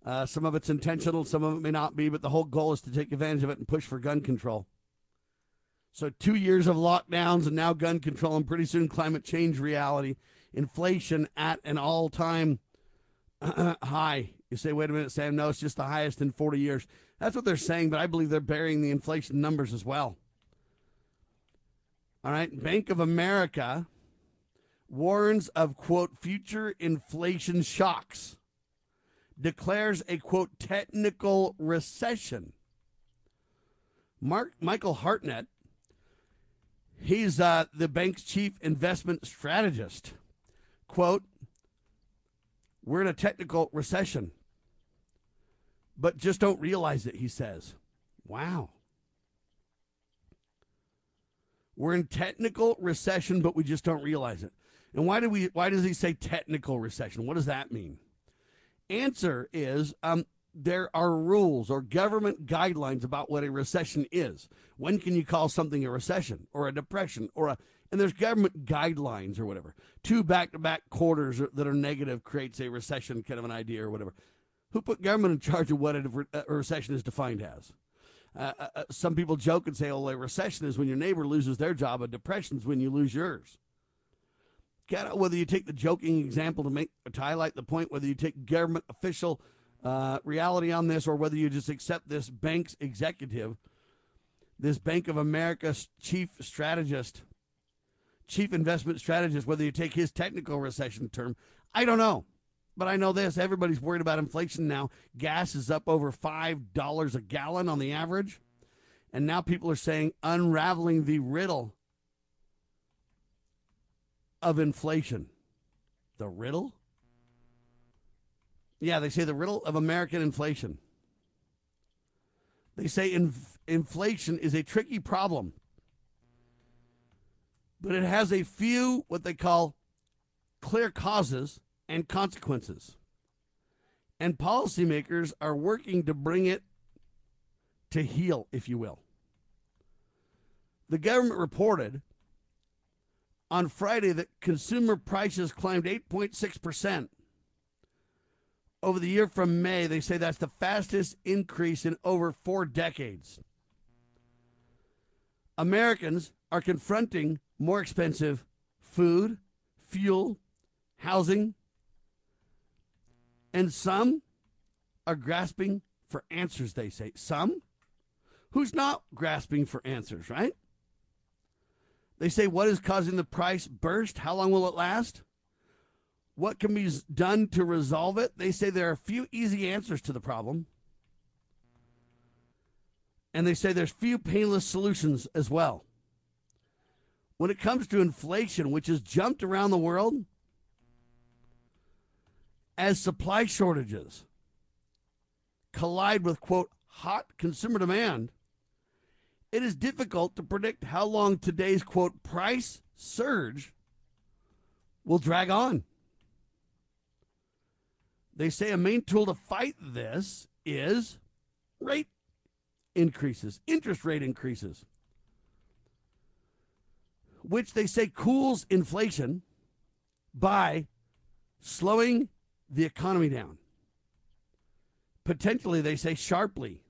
Uh, some of it's intentional, some of it may not be, but the whole goal is to take advantage of it and push for gun control. So, two years of lockdowns and now gun control, and pretty soon climate change reality, inflation at an all time *clears throat* high. You say, wait a minute, Sam, no, it's just the highest in 40 years. That's what they're saying, but I believe they're burying the inflation numbers as well. All right, Bank of America warns of, quote, future inflation shocks, declares a, quote, technical recession. Mark Michael Hartnett He's uh, the bank's chief investment strategist. Quote, we're in a technical recession, but just don't realize it, he says. Wow. We're in technical recession, but we just don't realize it. And why do we why does he say technical recession? What does that mean? Answer is um, there are rules or government guidelines about what a recession is. When can you call something a recession or a depression or a and there's government guidelines or whatever. Two back-to-back quarters that are negative creates a recession kind of an idea or whatever. Who put government in charge of what a, recession is defined as? Uh, uh, uh, some people joke and say, "Oh, a recession is when your neighbor loses their job. A depression is when you lose yours." Kind of Whether you take the joking example to make to highlight the point, whether you take government official uh, reality on this, or whether you just accept this bank's executive, this Bank of America's chief strategist, chief investment strategist, whether you take his technical recession term, I don't know. But I know this everybody's worried about inflation now. Gas is up over $5 a gallon on the average. And now people are saying unraveling the riddle of inflation. The riddle? Yeah, they say the riddle of American inflation. They say inf- inflation is a tricky problem, but it has a few what they call clear causes and consequences. And policymakers are working to bring it to heel, if you will. The government reported on Friday that consumer prices climbed 8.6% over the year from May. They say that's the fastest increase in over four decades. Americans are confronting more expensive food, fuel, housing, and some are grasping for answers, they say. Some? Who's not grasping for answers, right? They say, what is causing the price burst? How long will it last? What can be done to resolve it? They say there are a few easy answers to the problem. And they say there's few painless solutions as well. When it comes to inflation, which has jumped around the world, as supply shortages collide with, quote, hot consumer demand, it is difficult to predict how long today's, quote, price surge will drag on. They say a main tool to fight this is rate increases, interest rate increases, which they say cools inflation by slowing the economy down. Potentially, they say sharply.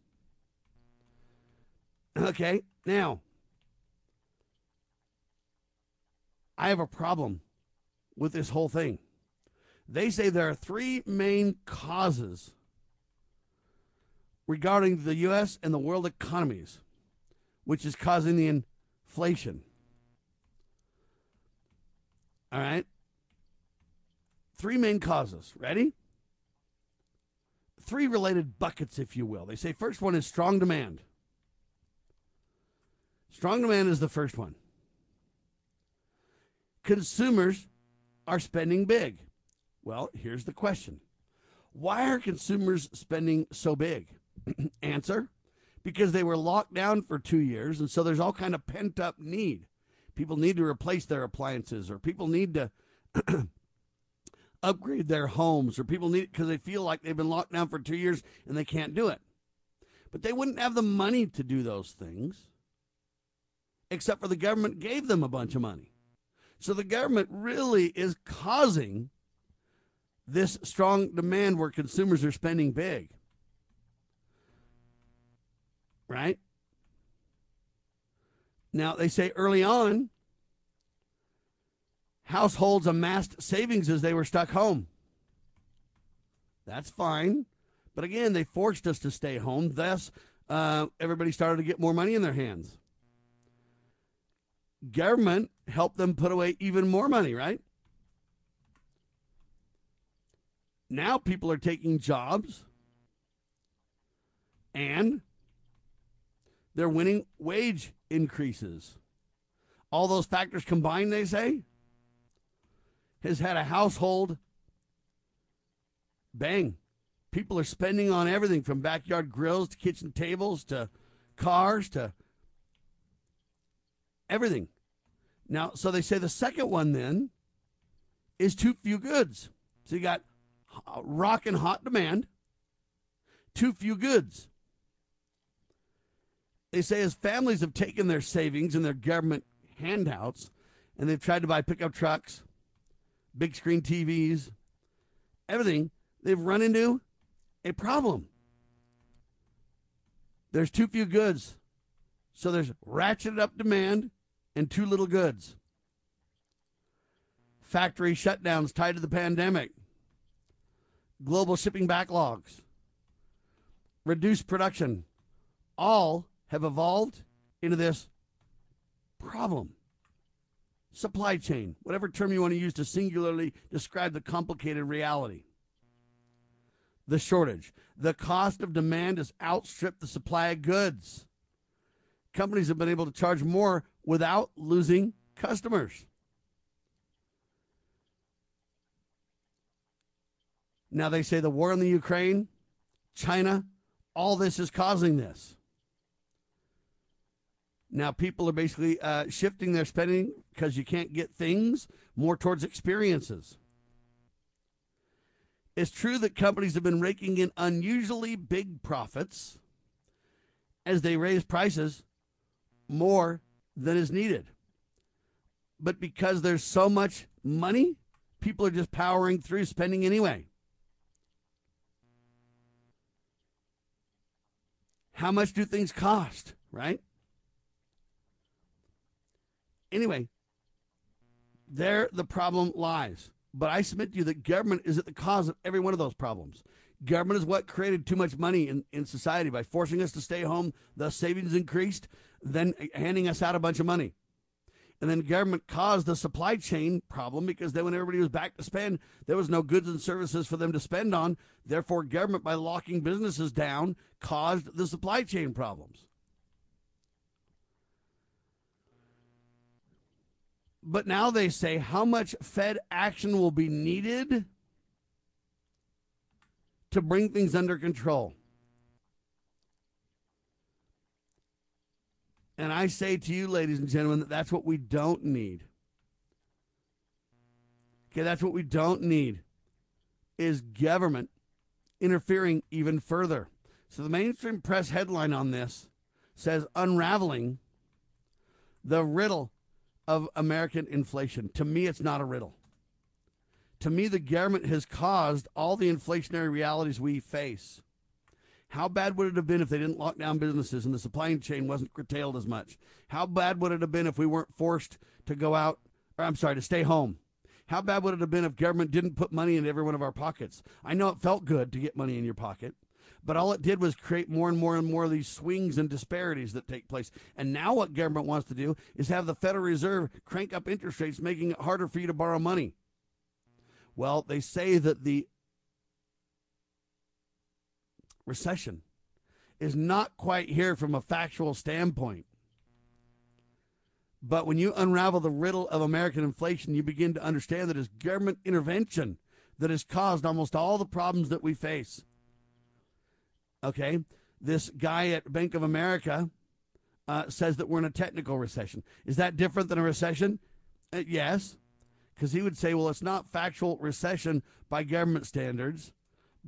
Okay, now, I have a problem with this whole thing. They say there are three main causes regarding the U.S. and the world economies, which is causing the inflation. All right? Three main causes. Ready? Three related buckets, if you will. They say first one is strong demand. Strong demand is the first one. Consumers are spending big. Well, here's the question Why are consumers spending so big? *clears throat* Answer because they were locked down for two years, and so there's all kind of pent up need. People need to replace their appliances, or people need to *clears throat* upgrade their homes, or people need because they feel like they've been locked down for two years and they can't do it. But they wouldn't have the money to do those things, except for the government gave them a bunch of money. So the government really is causing this strong demand where consumers are spending big. Right? Now, they say early on, households amassed savings as they were stuck home. That's fine. But again, they forced us to stay home. Thus, uh, everybody started to get more money in their hands. Government helped them put away even more money, right? Now people are taking jobs and they're winning wage increases. All those factors combined, they say, has had a household bang. People are spending on everything from backyard grills to kitchen tables to cars to everything. Now, so they say the second one then is too few goods. So you got Uh, rockin' hot demand, too few goods. They say as families have taken their savings and their government handouts and they've tried to buy pickup trucks, big screen TVs, everything, they've run into a problem. There's too few goods. So there's ratcheted up demand and too little goods. Factory shutdowns tied to the pandemic, global shipping backlogs, reduced production, all have evolved into this problem. Supply chain, whatever term you want to use to singularly describe the complicated reality. The shortage. The cost of demand has outstripped the supply of goods. Companies have been able to charge more without losing customers. Now they say the war in the Ukraine, China, all this is causing this. Now people are basically uh, shifting their spending because you can't get things more towards experiences. It's true that companies have been raking in unusually big profits as they raise prices more than is needed. But because there's so much money, people are just powering through spending anyway. How much do things cost, right? Anyway, there the problem lies. But I submit to you that government is at the cause of every one of those problems. Government is what created too much money in, in society by forcing us to stay home, thus savings increased, then handing us out a bunch of money. And then government caused the supply chain problem because then when everybody was back to spend, there was no goods and services for them to spend on. Therefore, government, by locking businesses down, caused the supply chain problems. But now they say how much Fed action will be needed to bring things under control. And I say to you, ladies and gentlemen, that that's what we don't need. Okay, that's what we don't need is government interfering even further. So the mainstream press headline on this says unraveling the riddle of American inflation. To me, it's not a riddle. To me, the government has caused all the inflationary realities we face. How bad would it have been if they didn't lock down businesses and the supply chain wasn't curtailed as much? How bad would it have been if we weren't forced to go out, or I'm sorry, to stay home? How bad would it have been if government didn't put money in every one of our pockets? I know it felt good to get money in your pocket, but all it did was create more and more and more of these swings and disparities that take place. And now what government wants to do is have the Federal Reserve crank up interest rates, making it harder for you to borrow money. Well, they say that the recession is not quite here from a factual standpoint. But when you unravel the riddle of American inflation, you begin to understand that it's government intervention that has caused almost all the problems that we face. Okay? This guy at Bank of America uh, says that we're in a technical recession. Is that different than a recession? Uh, yes. Because he would say, well, it's not factual recession by government standards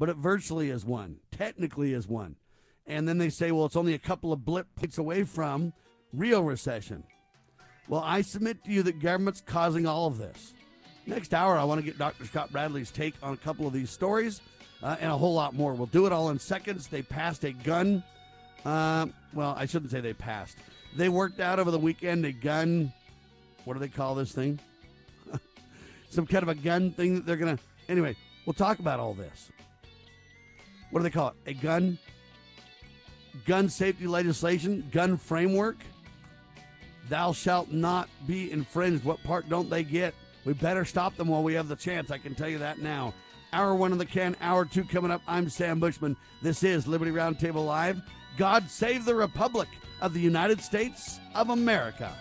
but it virtually is one, technically is one. And then they say, well, it's only a couple of blip points away from real recession. Well, I submit to you that government's causing all of this. Next hour, I want to get Dr. Scott Bradley's take on a couple of these stories uh, and a whole lot more. We'll do it all in seconds. They passed a gun. Uh, well, I shouldn't say they passed. They worked out over the weekend a gun. What do they call this thing? *laughs* Some kind of a gun thing that they're going to. Anyway, we'll talk about all this what do they call it? A gun gun safety legislation, gun framework. Thou shalt not be infringed. What part don't they get? We better stop them while we have the chance. I can tell you that now. Hour one of the can, hour two coming up. I'm Sam Bushman. This is Liberty Roundtable Live. God save the Republic of the United States of America.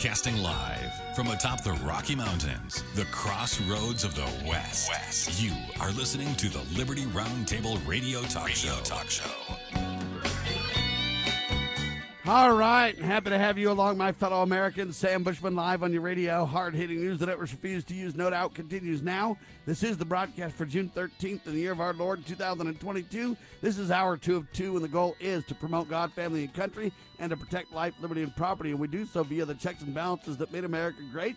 Broadcasting live from atop the Rocky Mountains, the crossroads of the West. West. You are listening to the Liberty Roundtable Radio Talk Radio Show. Talk Show. All right, happy to have you along, my fellow Americans. Sam Bushman live on your radio. Hard hitting news that networks refuse to use, no doubt, continues now. This is the broadcast for June 13th in the year of our Lord 2022. This is hour two of two, and the goal is to promote God, family, and country and to protect life, liberty, and property. And we do so via the checks and balances that made America great.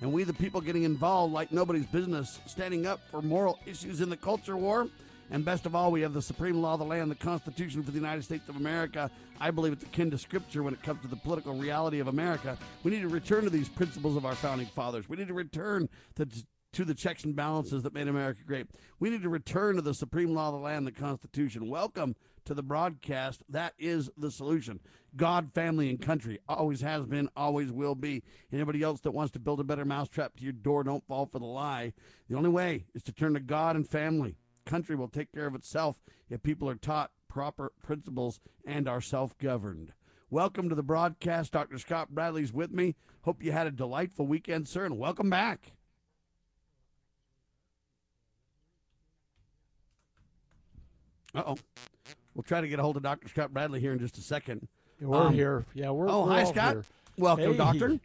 And we, the people, getting involved like nobody's business, standing up for moral issues in the culture war. And best of all, we have the supreme law of the land, the Constitution for the United States of America. I believe it's akin to Scripture when it comes to the political reality of America. We need to return to these principles of our founding fathers. We need to return to, to the checks and balances that made America great. We need to return to the supreme law of the land, the Constitution. Welcome to the broadcast. That is the solution. God, family, and country always has been, always will be. Anybody else that wants to build a better mousetrap to your door, don't fall for the lie. The only way is to turn to God and family country will take care of itself if people are taught proper principles and are self governed. Welcome to the broadcast. Dr. Scott Bradley's with me. Hope you had a delightful weekend, sir, and welcome back. Uh oh. We'll try to get a hold of Dr. Scott Bradley here in just a second. We're Um, here. Yeah, we're. Oh, we're hi, Scott. here. Welcome, Hey. Doctor.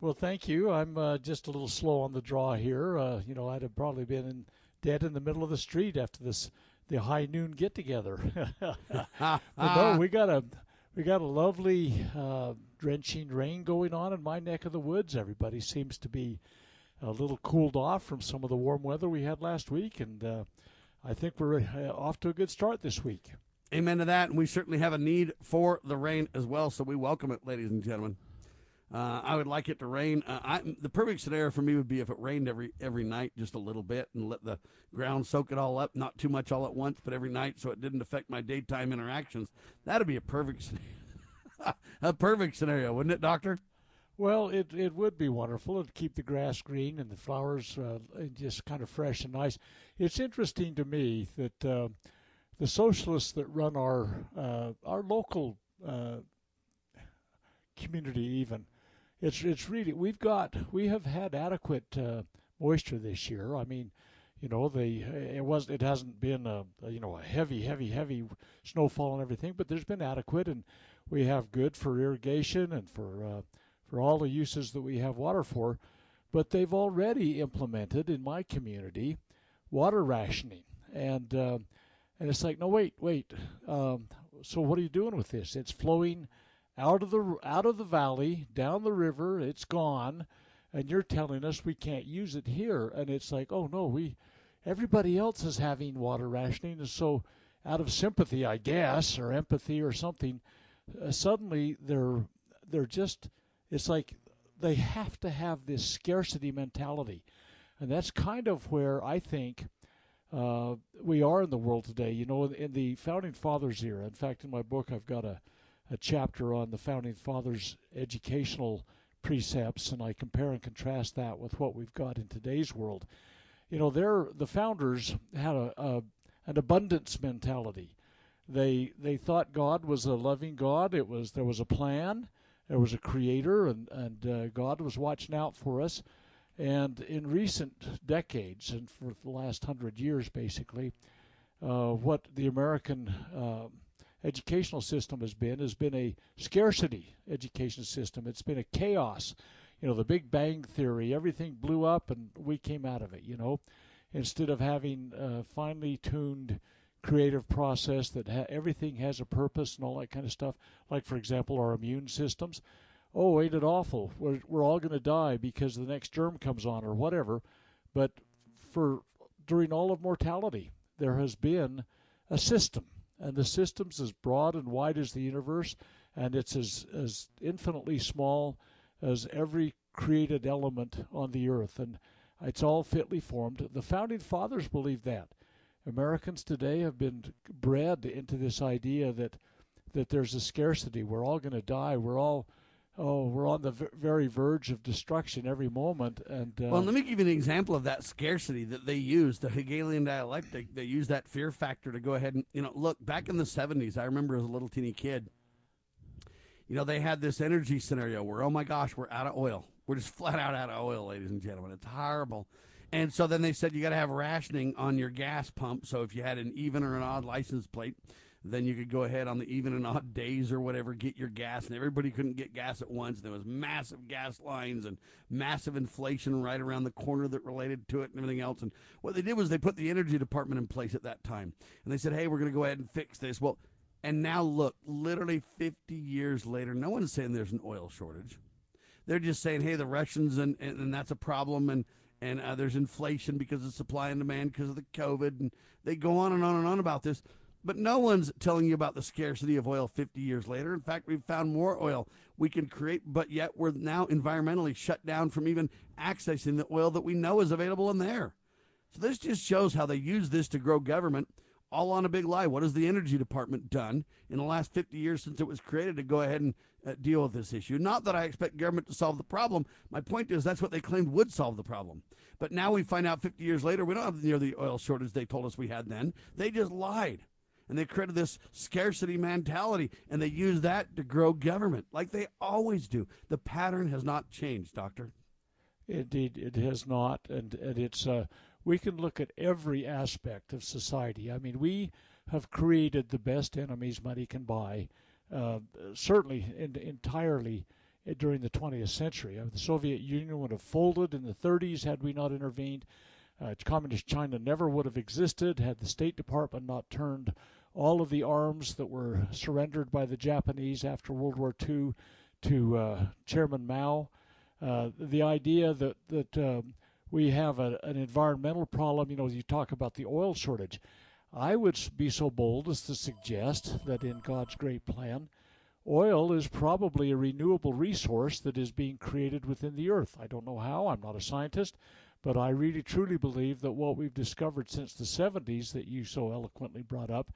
Well, thank you. I'm uh, just a little slow on the draw here. Uh, you know, I'd have probably been in, dead in the middle of the street after this the high noon get together. *laughs* *laughs* but no, we got a we got a lovely uh, drenching rain going on in my neck of the woods. Everybody seems to be a little cooled off from some of the warm weather we had last week, and uh, I think we're uh, off to a good start this week. Amen to that. And we certainly have a need for the rain as well. So we welcome it, ladies and gentlemen. Uh, I would like it to rain. Uh, I, the perfect scenario for me would be if it rained every every night, just a little bit, and let the ground soak it all up. Not too much all at once, but every night, so it didn't affect my daytime interactions. That'd be a perfect *laughs* scenario. a perfect scenario, wouldn't it, Doctor? Well, it, it would be wonderful. It'd keep the grass green and the flowers uh, just kind of fresh and nice. It's interesting to me that uh, the socialists that run our uh, our local uh, community, even, it's it's really we've got we have had adequate uh, moisture this year. I mean, you know, the it was it hasn't been a, a you know a heavy, heavy, heavy snowfall and everything, but there's been adequate, and we have good for irrigation and for uh, for all the uses that we have water for. But they've already implemented in my community water rationing, and uh, and it's like, no, wait, wait. Um, so what are you doing with this? It's flowing out of the out of the valley down the river. It's gone, and you're telling us we can't use it here. And it's like, oh no, we everybody else is having water rationing, and so out of sympathy, I guess, or empathy or something, uh, suddenly they're they're just it's like they have to have this scarcity mentality, and that's kind of where I think uh, we are in the world today. You know, in the founding fathers era. In fact, in my book, I've got a a chapter on the founding fathers' educational precepts, and I compare and contrast that with what we've got in today's world. You know, they're, the founders had a, a an abundance mentality. They they thought God was a loving God. It was there was a plan, there was a creator, and and uh, God was watching out for us. And in recent decades, and for the last hundred years, basically, uh, what the American uh, educational system has been has been a scarcity education system. It's been a chaos. You know, the Big Bang Theory, everything blew up and we came out of it, you know, instead of having a finely tuned creative process that ha- everything has a purpose and all that kind of stuff. Like, for example, our immune systems. Oh, ain't it awful? We're, we're all going to die because the next germ comes on or whatever. But for during all of mortality, there has been a system and the system's as broad and wide as the universe, and it's as, as infinitely small as every created element on the earth, and it's all fitly formed. The founding fathers believed that. Americans today have been bred into this idea that that there's a scarcity. We're all going to die. We're all oh, we're on the v- very verge of destruction every moment. And uh, Well, let me give you an example of that scarcity that they use, the Hegelian dialectic. They use that fear factor to go ahead and, you know, look, back in the 70s, I remember as a little teeny kid, you know, they had this energy scenario where, oh my gosh, we're out of oil. We're just *laughs* flat out out of oil, ladies and gentlemen. It's horrible. And so then they said you got to have rationing on your gas pump. So if you had an even or an odd license plate, then you could go ahead on the even and odd days or whatever, get your gas. And everybody couldn't get gas at once. There was massive gas lines and massive inflation right around the corner that related to it and everything else. And what they did was they put the energy department in place at that time. And they said, hey, we're going to go ahead and fix this. Well, and now look, literally 50 years later, no one's saying there's an oil shortage. They're just saying, hey, the Russians, and, and, and that's a problem. And and uh, there's inflation because of supply and demand because of the COVID, and they go on and on and on about this. But no one's telling you about the scarcity of oil 50 years later. In fact, we've found more oil we can create, but yet we're now environmentally shut down from even accessing the oil that we know is available in there. So this just shows how they use this to grow government all on a big lie. What has the Energy Department done in the last 50 years since it was created to go ahead and uh, deal with this issue? Not that I expect government to solve the problem. My point is that's what they claimed would solve the problem. But now we find out 50 years later we don't have near the oil shortage they told us we had then. They just lied and they created this scarcity mentality and they use that to grow government like they always do. The pattern has not changed doctor. Indeed it has not and, and it's uh, we can look at every aspect of society. I mean we have created the best enemies money can buy uh, certainly in, entirely during the 20th century. Uh, the soviet union would have folded in the 30s had we not intervened uh, communist China never would have existed had the State Department not turned all of the arms that were surrendered by the Japanese after World War II to uh, Chairman Mao. Uh, the idea that that um, we have a, an environmental problem, you know, you talk about the oil shortage. I would be so bold as to suggest that in God's great plan, oil is probably a renewable resource that is being created within the earth. I don't know how, I'm not a scientist, but I really truly believe that what we've discovered since the 70s, that you so eloquently brought up,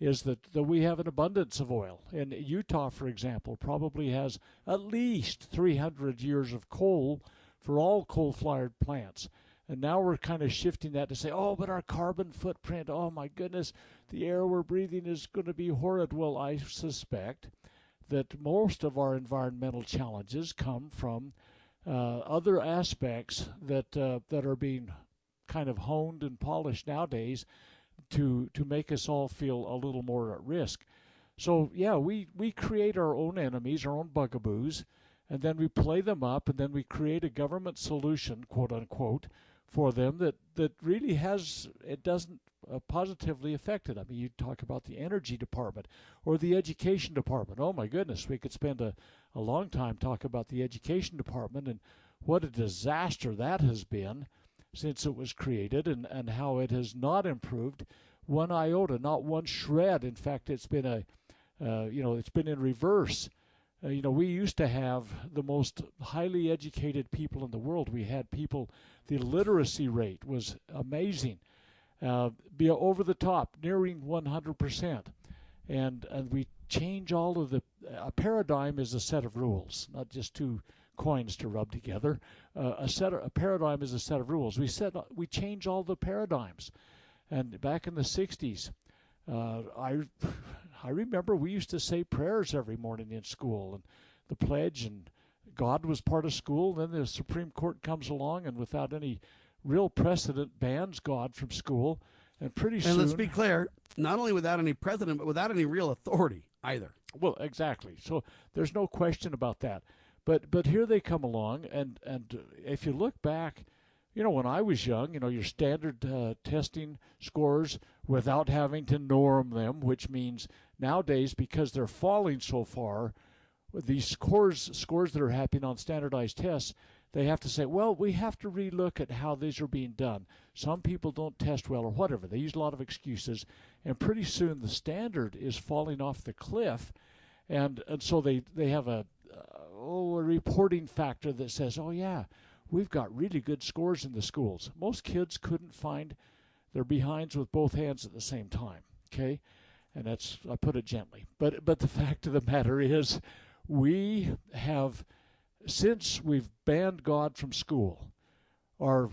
is that, that we have an abundance of oil. And Utah, for example, probably has at least 300 years of coal for all coal fired plants. And now we're kind of shifting that to say, oh, but our carbon footprint, oh my goodness, the air we're breathing is going to be horrid. Well, I suspect that most of our environmental challenges come from other aspects that uh, that are being kind of honed and polished nowadays to to make us all feel a little more at risk. So yeah, we we create our own enemies, our own bugaboos, and then we play them up, and then we create a government solution, quote unquote, for them that that really has it doesn't uh, positively affect it. I mean, you talk about the energy department or the education department. Oh my goodness, we could spend a a long time talk about the education department and what a disaster that has been since it was created and, and how it has not improved one iota, not one shred. In fact, it's been a, uh, you know, it's been in reverse. Uh, you know, we used to have the most highly educated people in the world. We had people, the literacy rate was amazing, uh, be over the top, nearing 100%. And, and we change all of the a paradigm is a set of rules, not just two coins to rub together. Uh, a set of, a paradigm is a set of rules. We said we change all the paradigms, and back in the '60s, uh, I I remember we used to say prayers every morning in school and the pledge and God was part of school. Then the Supreme Court comes along and without any real precedent bans God from school. And pretty soon. And let's be clear, not only without any precedent, but without any real authority either. Well, exactly. So there's no question about that. But but here they come along, and and if you look back, you know when I was young, you know your standard uh, testing scores without having to norm them, which means nowadays because they're falling so far, these scores scores that are happening on standardized tests, they have to say, well, we have to relook at how these are being done. Some people don't test well or whatever. They use a lot of excuses, and pretty soon the standard is falling off the cliff, and and so they they have a uh, oh a reporting factor that says, oh yeah, we've got really good scores in the schools. Most kids couldn't find their behinds with both hands at the same time. Okay, and that's I put it gently, but but the *laughs* fact of the matter is, we have since we've banned God from school, our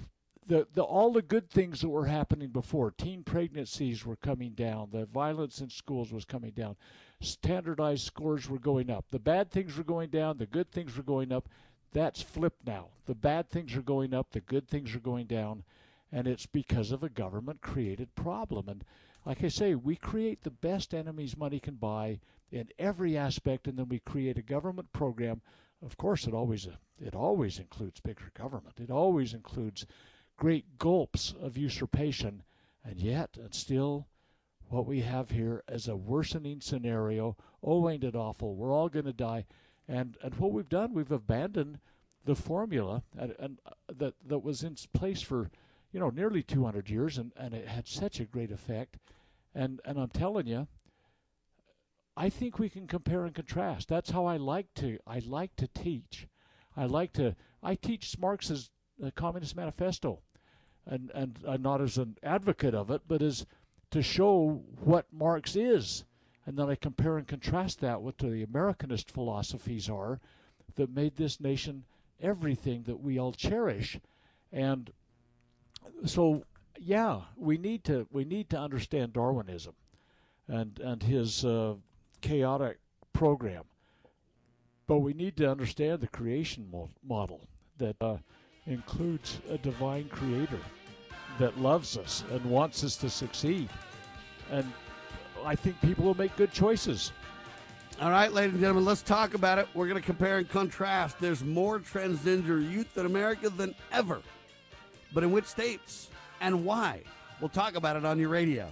the, the all the good things that were happening before teen pregnancies were coming down the violence in schools was coming down standardized scores were going up the bad things were going down the good things were going up that's flipped now the bad things are going up the good things are going down and it's because of a government created problem and like i say we create the best enemies money can buy in every aspect and then we create a government program of course it always it always includes bigger government it always includes great gulps of usurpation, and yet, and still, what we have here is a worsening scenario. Oh, ain't it awful? We're all going to die. And, and what we've done, we've abandoned the formula and, and uh, that, that was in place for, you know, nearly 200 years, and, and it had such a great effect. And, and I'm telling you, I think we can compare and contrast. That's how I like to I like to teach. I like to I teach Marx's uh, Communist Manifesto and, and uh, not as an advocate of it, but as to show what Marx is. And then I compare and contrast that with the Americanist philosophies are that made this nation everything that we all cherish. And so, yeah, we need to we need to understand Darwinism and and his uh, chaotic program, but we need to understand the creation mo- model that. Uh, includes a divine creator that loves us and wants us to succeed. And I think people will make good choices. All right, ladies and gentlemen, let's talk about it. We're going to compare and contrast. There's more transgender youth in America than ever. But in which states and why? We'll talk about it on your radio.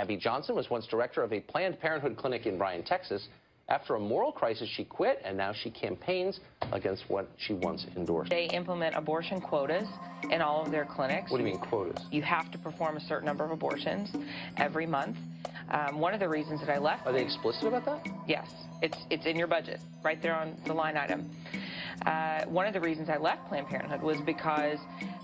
Abby Johnson was once director of a Planned Parenthood clinic in Bryan, Texas. After a moral crisis, she quit, and now she campaigns against what she once endorsed. They implement abortion quotas in all of their clinics. What do you mean quotas? You have to perform a certain number of abortions every month. Um, one of the reasons that I left. Are they explicit about that? Yes, it's it's in your budget, right there on the line item. Uh, one of the reasons I left Planned Parenthood was because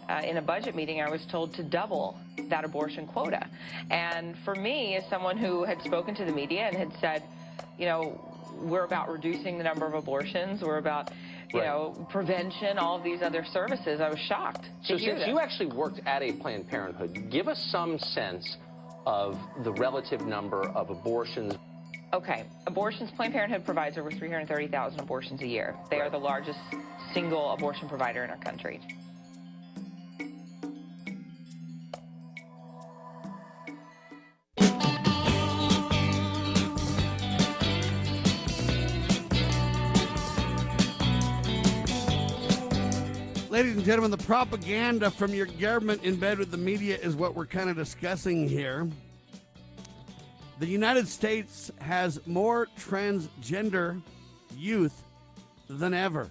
uh, in a budget meeting, I was told to double that abortion quota. And for me, as someone who had spoken to the media and had said, you know, we're about reducing the number of abortions, we're about, you Right. know, prevention, all of these other services, I was shocked So since this. you actually worked at a Planned Parenthood, give us some sense of the relative number of abortions. Okay, abortions, Planned Parenthood provides over 330,000 abortions a year. They are the largest single abortion provider in our country. Ladies and gentlemen, the propaganda from your government in bed with the media is what we're kind of discussing here. The United States has more transgender youth than ever.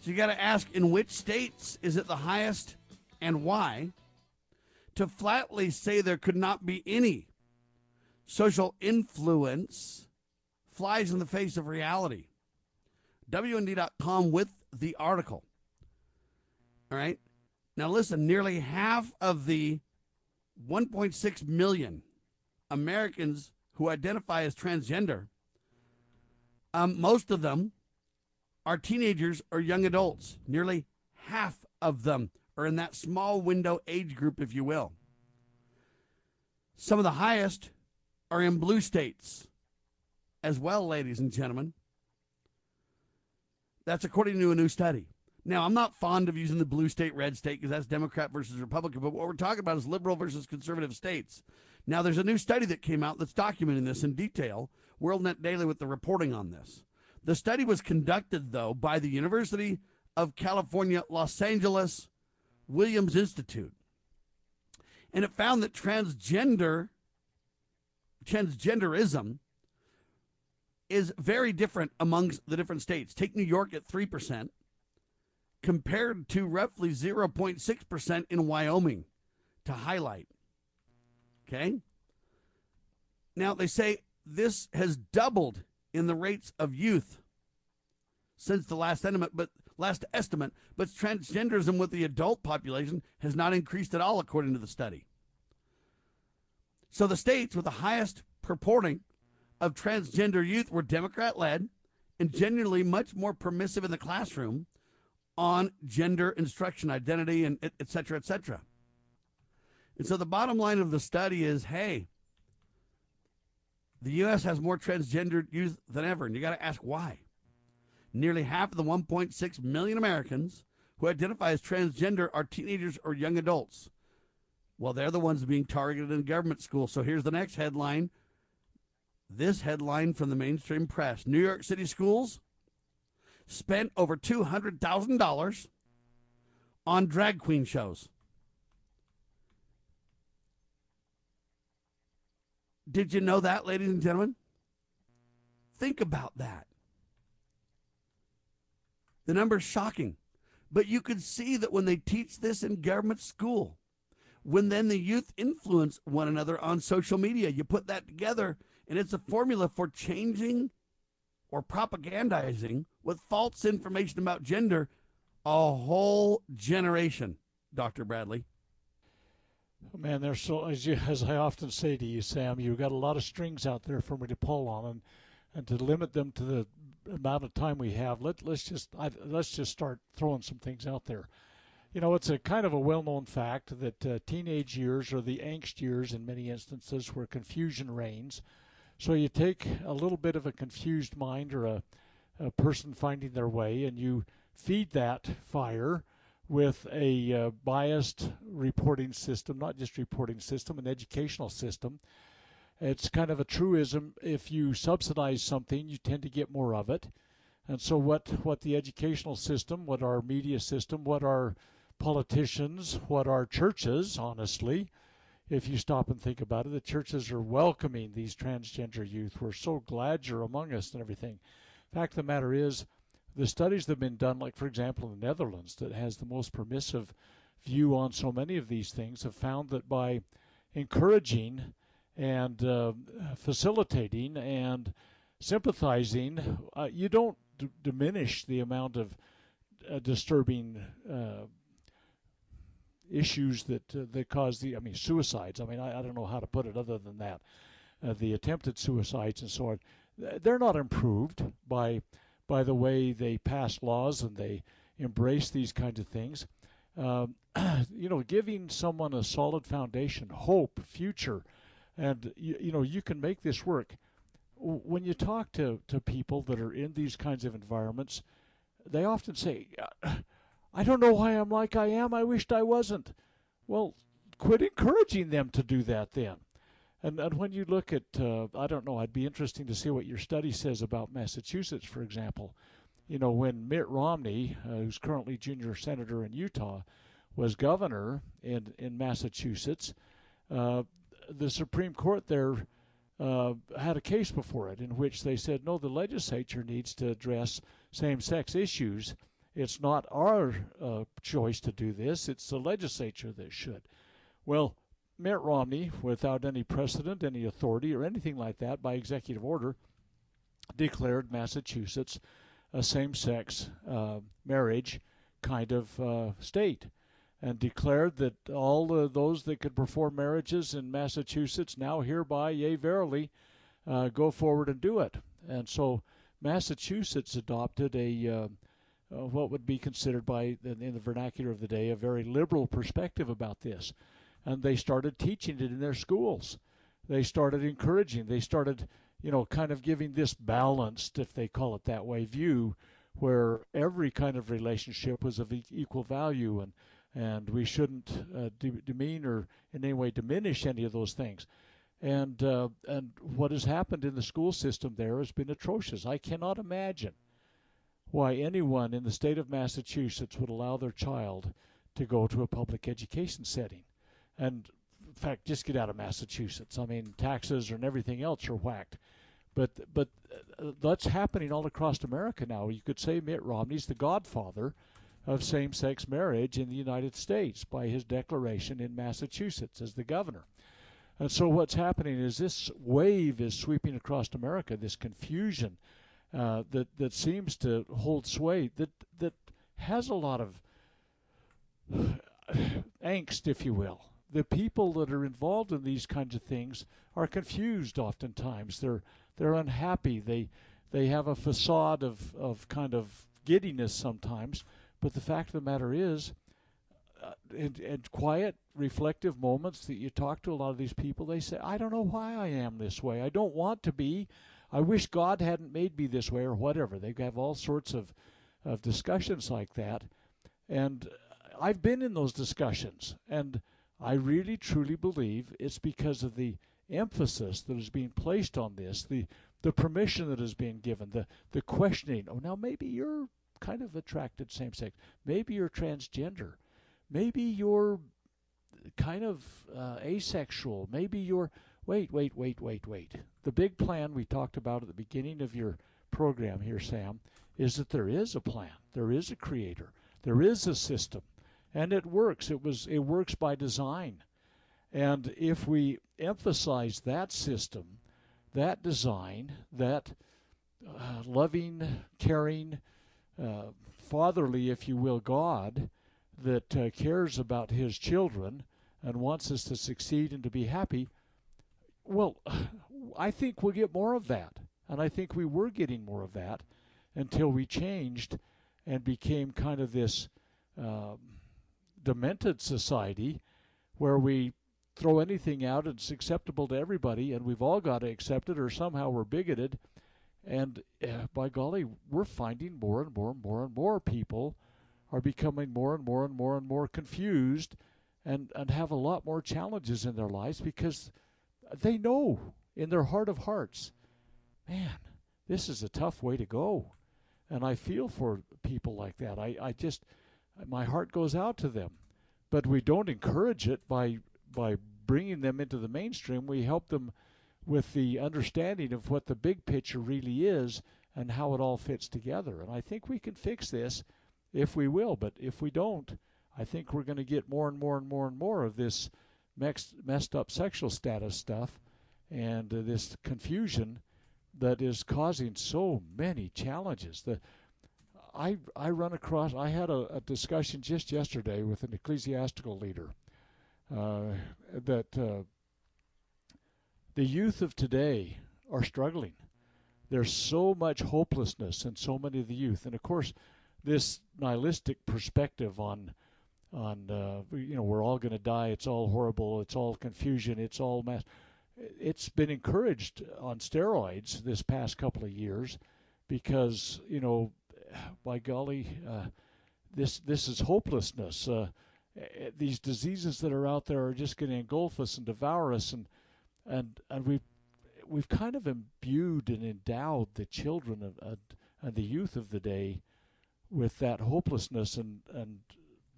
So you got to ask in which states is it the highest and why? To flatly say there could not be any social influence flies in the face of reality. WND.com with the article. All right. Now, listen, nearly half of the 1.6 million Americans who identify as transgender, um, most of them are teenagers or young adults. Nearly half of them are in that small window age group, if you will. Some of the highest are in blue states. as well, ladies and gentlemen. That's according to a new study. Now, I'm not fond of using the blue state, red state, because that's Democrat versus Republican, but what we're talking about is liberal versus conservative states. Now, there's a new study that came out that's documenting this in detail, WorldNet Daily with the reporting on this. The study was conducted, though, by the University of California, Los Angeles Williams Institute. And it found that transgender transgenderism is very different amongst the different states. Take New York at 3% compared to roughly 0.6% in Wyoming to highlight. Okay? Now, they say this has doubled in the rates of youth since the last estimate, but last estimate, but transgenderism with the adult population has not increased at all according to the study. So the states with the highest purporting of transgender youth were Democrat led and genuinely much more permissive in the classroom on gender instruction, identity, and et cetera, et cetera. And so the bottom line of the study is hey, the U.S. has more transgendered youth than ever, and you got to ask why. Nearly half of the 1.6 million Americans who identify as transgender are teenagers or young adults. Well, they're the ones being targeted in government schools. So here's the next headline. This headline from the mainstream press New York City schools spent over $200,000 on drag queen shows. Did you know that, ladies and gentlemen? Think about that. The number's shocking. But you could see that when they teach this in government school, when then the youth influence one another on social media, you put that together, and it's a formula for changing or propagandizing with false information about gender a whole generation, Dr. Bradley. Man, there's so as you as I often say to you, Sam, you've got a lot of strings out there for me to pull on, and and to limit them to the amount of time we have, let let's just I, let's just start throwing some things out there. You know, it's a kind of a well-known fact that uh, teenage years are the angst years in many instances where confusion reigns. So you take a little bit of a confused mind or a, a person finding their way, and you feed that fire with a uh, biased reporting system, not just reporting system, an educational system. It's kind of a truism. If you subsidize something, you tend to get more of it. And so, what, what the educational system, what our media system, what our politicians, what our churches, honestly, if you stop and think about it, the churches are welcoming these transgender youth. We're so glad you're among us and everything. Fact of the matter is, the studies that have been done, like for example in the Netherlands, that has the most permissive view on so many of these things, have found that by encouraging and uh, facilitating and sympathizing, uh, you don't d- diminish the amount of uh, disturbing uh, issues that uh, that cause the I mean suicides. I mean I, I, don't know how to put it other than that. Uh, the attempted suicides and so on, they're not improved by by the way they pass laws and they embrace these kinds of things. Um, *clears throat* you know, giving someone a solid foundation, hope, future, and you, you know you can make this work. When you talk to, to people that are in these kinds of environments, they often say, I don't know why I'm like I am. I wished I wasn't. Well, quit encouraging them to do that then. And, and when you look at, uh, I don't know, I'd be interesting to see what your study says about Massachusetts, for example. You know, when Mitt Romney, uh, who's currently junior senator in Utah, was governor in, in Massachusetts, uh, the Supreme Court there uh, had a case before it in which they said, no, the legislature needs to address same sex issues it's not our uh, choice to do this, it's the legislature that should. Well, Mitt Romney, without any precedent, any authority, or anything like that, by executive order, declared Massachusetts a same sex uh, marriage kind of uh, state and declared that all uh, those that could perform marriages in Massachusetts now hereby, yea, verily, uh, go forward and do it. And so Massachusetts adopted a uh, what would be considered by in the vernacular of the day a very liberal perspective about this and they started teaching it in their schools they started encouraging they started you know, kind of giving this balanced, if they call it that way, view where every kind of relationship was of equal value and and we shouldn't uh, de- demean or in any way diminish any of those things. And uh, and what has happened in the school system there has been atrocious. I cannot imagine why anyone in the state of Massachusetts would allow their child to go to a public education setting. And in fact, just get out of Massachusetts. I mean, taxes and everything else are whacked. But but uh, that's happening all across America now. You could say Mitt Romney's the godfather of same-sex marriage in the United States by his declaration in Massachusetts as the governor. And so what's happening is this wave is sweeping across America. This confusion uh, that that seems to hold sway that that has a lot of *sighs* angst, if you will. The people that are involved in these kinds of things are confused oftentimes. They're they're unhappy. They they have a facade of, of kind of giddiness sometimes. But the fact of the matter is, uh, quiet, reflective moments that you talk to a lot of these people, they say, I don't know why I am this way. I don't want to be. I wish God hadn't made me this way or whatever. They have all sorts of, of discussions like that. And I've been in those discussions. And I really, truly believe it's because of the emphasis that is being placed on this, the the permission that is being given, the the questioning. Oh, now maybe you're kind of attracted same sex. Maybe you're transgender. Maybe you're kind of uh, asexual. Maybe you're wait, wait, wait, wait, wait. The big plan we talked about at the beginning of your program here, Sam, is that there is a plan. There is a creator. There is a system, and it works. It was it works by design. And if we emphasize that system, that design, that uh, loving, caring, uh, fatherly, if you will, God that uh, cares about his children and wants us to succeed and to be happy, well, I think we'll get more of that. And I think we were getting more of that until we changed and became kind of this um, demented society where we throw anything out it's acceptable to everybody and we've all got to accept it or somehow we're bigoted and uh, by golly we're finding more and more and more and more people are becoming more and more and more and more confused and and have a lot more challenges in their lives because they know in their heart of hearts man this is a tough way to go. And i feel for people like that. I i just my heart goes out to them. But we don't encourage it by by bringing them into the mainstream, we help them with the understanding of what the big picture really is and how it all fits together. And I think we can fix this if we will, but if we don't, I think we're going to get more and more and more and more of this mixed, messed up sexual status stuff and uh, this confusion that is causing so many challenges. The I I run across I had a, a discussion just yesterday with an ecclesiastical leader uh, that uh, the youth of today are struggling. There's so much hopelessness in so many of the youth, and of course, this nihilistic perspective on on uh, you know we're all going to die. It's all horrible. It's all confusion. It's all mass. It's been encouraged on steroids this past couple of years because you know, by golly, uh, this this is hopelessness. Uh, Eh, these diseases that are out there are just going to engulf us and devour us, and and and we've we've kind of imbued and endowed the children of, uh, and the youth of the day with that hopelessness, and and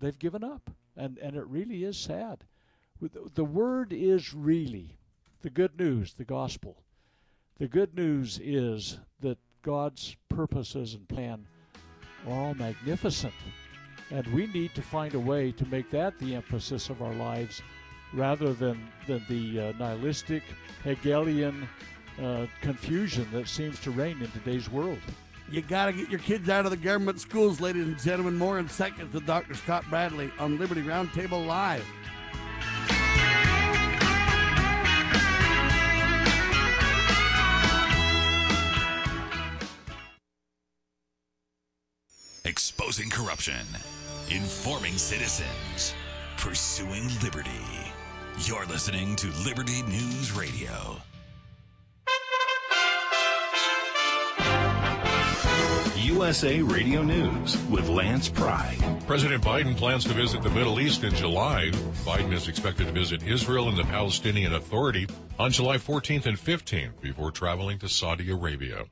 they've given up, and and it really is sad. The word is really the good news, the gospel. The good news is that God's purposes and plan are all magnificent. And we need to find a way to make that the emphasis of our lives rather than, than the uh, nihilistic, Hegelian uh, confusion that seems to reign in today's world. You got to get your kids out of the government schools, ladies and gentlemen. More in seconds with Dr. Scott Bradley on Liberty Roundtable Live. exposing corruption, informing citizens, pursuing liberty. You're listening to Liberty News Radio. USA Radio News with Lance Pride. President Biden plans to visit the Middle East in July. Biden is expected to visit Israel and the Palestinian Authority on July 14th and 15th before traveling to Saudi Arabia.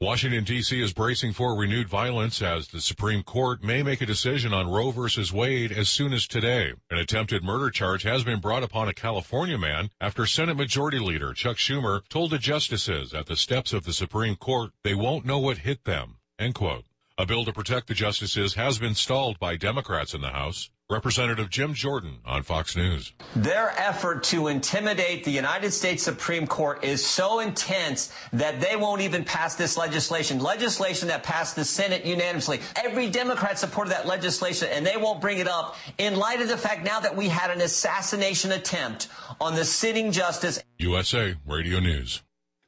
Washington, D.C. is bracing for renewed violence as the Supreme Court may make a decision on Roe v. Wade as soon as today. An attempted murder charge has been brought upon a California man after Senate Majority Leader Chuck Schumer told the justices at the steps of the Supreme Court they won't know what hit them. End quote. A bill to protect the justices has been stalled by Democrats in the House. Representative Jim Jordan on Fox News. Their effort to intimidate the United States Supreme Court is so intense that they won't even pass this legislation. Legislation that passed the Senate unanimously. Every Democrat supported that legislation and they won't bring it up in light of the fact now that we had an assassination attempt on the sitting justice. USA Radio News.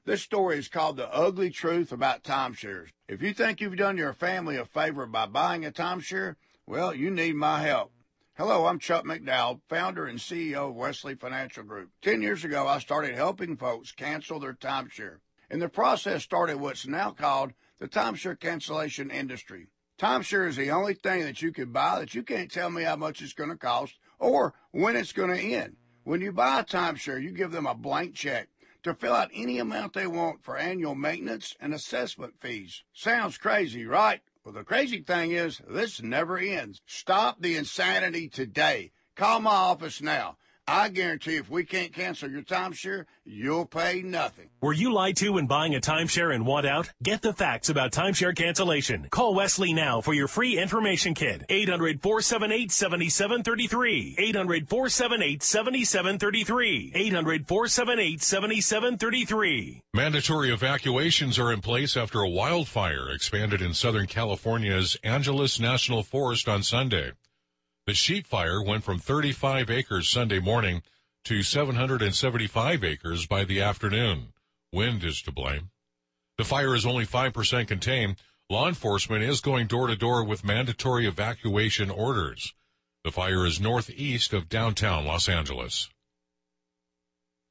This story is called The Ugly Truth About Timeshares. If you think you've done your family a favor by buying a timeshare, well, you need my help. Hello, I'm Chuck McDowell, founder and CEO of Wesley Financial Group. Ten years ago, I started helping folks cancel their timeshare. And the process started what's now called the timeshare cancellation industry. Timeshare is the only thing that you can buy that you can't tell me how much it's going to cost or when it's going to end. When you buy a timeshare, you give them a blank check to fill out any amount they want for annual maintenance and assessment fees. Sounds crazy, right? Well, the crazy thing is, this never ends. Stop the insanity today. Call my office now. I guarantee if we can't cancel your timeshare, you'll pay nothing. Were you lied to when buying a timeshare and want out? Get the facts about timeshare cancellation. Call Wesley now for your free information kit. 800 478 7733. 800 478 7733. 800 478 7733. Mandatory evacuations are in place after a wildfire expanded in Southern California's Angeles National Forest on Sunday. The sheep fire went from 35 acres Sunday morning to 775 acres by the afternoon. Wind is to blame. The fire is only 5% contained. Law enforcement is going door to door with mandatory evacuation orders. The fire is northeast of downtown Los Angeles.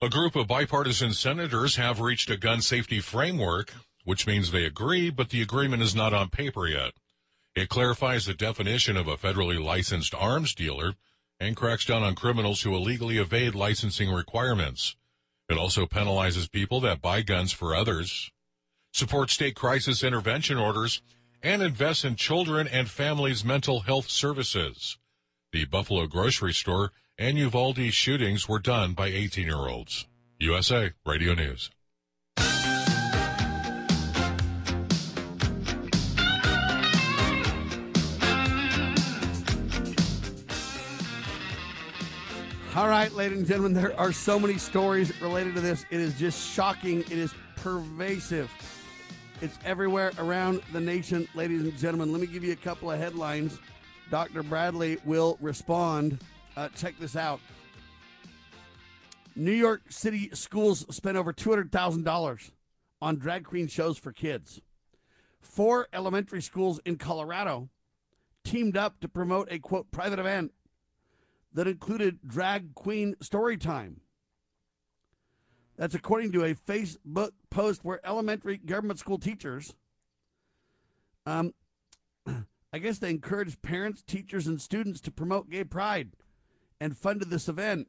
A group of bipartisan senators have reached a gun safety framework, which means they agree, but the agreement is not on paper yet. It clarifies the definition of a federally licensed arms dealer and cracks down on criminals who illegally evade licensing requirements. It also penalizes people that buy guns for others, supports state crisis intervention orders, and invests in children and families' mental health services. The Buffalo grocery store and Uvalde shootings were done by 18 year olds. USA Radio News. All right, ladies and gentlemen, there are so many stories related to this. It is just shocking. It is pervasive. It's everywhere around the nation, ladies and gentlemen. Let me give you a couple of headlines. Dr. Bradley will respond. Uh, check this out. New York City schools spent over $200,000 on drag queen shows for kids. Four elementary schools in Colorado teamed up to promote a quote private event that included drag queen story time. That's according to a Facebook post where elementary government school teachers, um, *clears throat* I guess they encouraged parents, teachers, and students to promote gay pride and funded this event.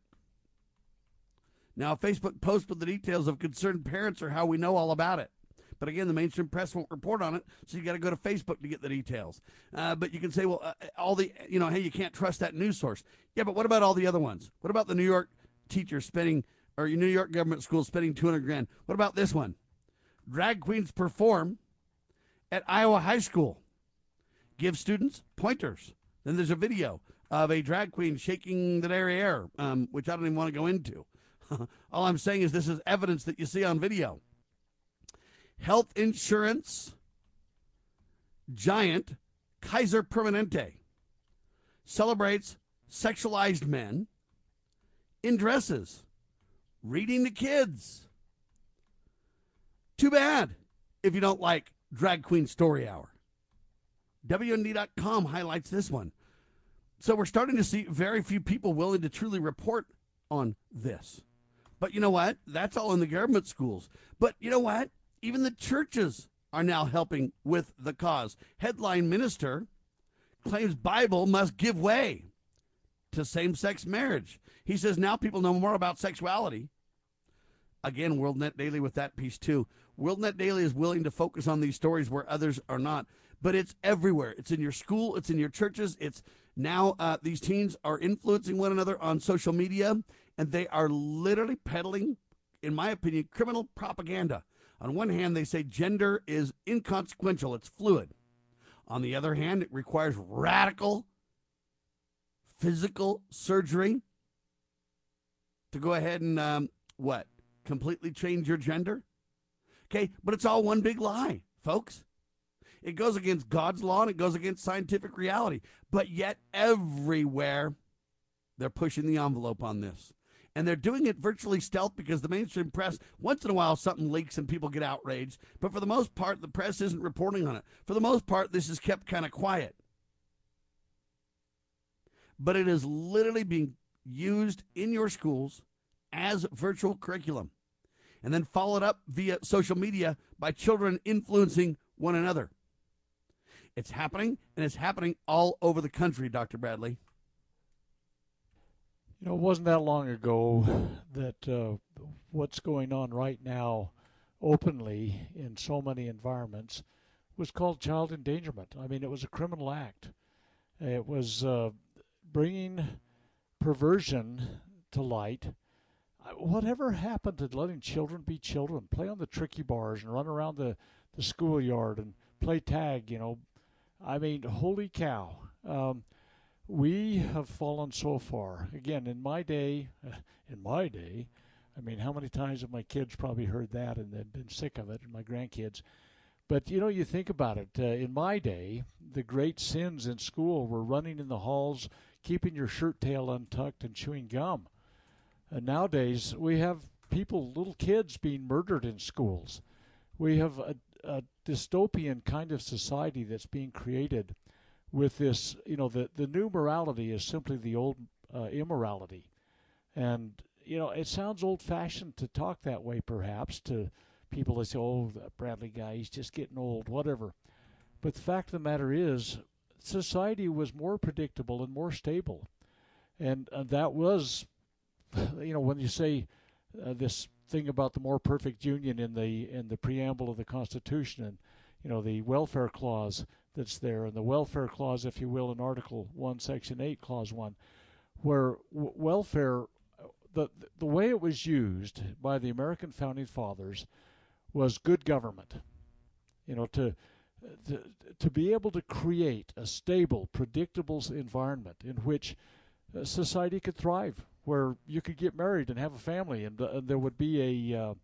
Now, a Facebook post with the details of concerned parents are how we know all about it. But again, the mainstream press won't report on it, so you got to go to Facebook to get the details. Uh, but you can say, well, uh, all the, you know, hey, you can't trust that news source. Yeah, but what about all the other ones? What about the New York teachers spending, or New York government school spending 200 grand? What about this one? Drag queens perform at Iowa High School. Give students pointers. Then there's a video of a drag queen shaking the derriere, um, which I don't even want to go into. *laughs* all I'm saying is this is evidence that you see on video health insurance giant Kaiser Permanente celebrates sexualized men in dresses, reading to kids. Too bad if you don't like Drag Queen Story Hour. WND.com highlights this one. So we're starting to see very few people willing to truly report on this. But you know what? That's all in the government schools. But you know what? Even the churches are now helping with the cause. Headline minister claims Bible must give way to same-sex marriage. He says now people know more about sexuality. Again, WorldNet Daily with that piece too. WorldNet Daily is willing to focus on these stories where others are not, but it's everywhere. It's in your school, it's in your churches. It's now uh, these teens are influencing one another on social media, and they are literally peddling, in my opinion, criminal propaganda. On one hand, they say gender is inconsequential, it's fluid. On the other hand, it requires radical physical surgery to go ahead and um, what completely change your gender? Okay but it's all one big lie folks. It goes against god's law and it goes against scientific reality. But yet everywhere they're pushing the envelope on this and they're doing it virtually stealth because the mainstream press once in a while something leaks and people get outraged but for the most part the press isn't reporting on it for the most part this is kept kind of quiet but it is literally being used in your schools as virtual curriculum and then followed up via social media by children influencing one another. It's happening, and it's happening all over the country, Dr. Bradley. You know, it wasn't that long ago that uh, what's going on right now openly in so many environments was called child endangerment. I mean, it was a criminal act. It was uh, bringing perversion to light. Whatever happened to letting children be children, play on the tricky bars and run around the, the schoolyard and play tag, you know? I mean, holy cow. Um, we have fallen so far. Again, in my day, *laughs* in my day, I mean, how many times have my kids probably heard that and they've been sick of it, and my grandkids? But you know, you think about it. Uh, in my day, the great sins in school were running in the halls, keeping your shirt tail untucked, and chewing gum. And nowadays, we have people, little kids, being murdered in schools. We have a, a dystopian kind of society that's being created with this. You know, the the new morality is simply the old uh, immorality, and you know, it sounds old-fashioned to talk that way, perhaps to people that say, "Oh, that Bradley guy, he's just getting old," whatever. But the fact of the matter is, society was more predictable and more stable, and uh, that was, *laughs* you know, when you say uh, this thing about the more perfect union in the in the preamble of the Constitution, and you know the welfare clause that's there, and the welfare clause, if you will, in Article One, Section Eight, Clause One, where w- welfare. The, the way it was used by the American founding fathers was good government. You know, to, to, to be able to create a stable, predictable environment in which uh, society could thrive, where you could get married and have a family, and, uh, there would be a uh,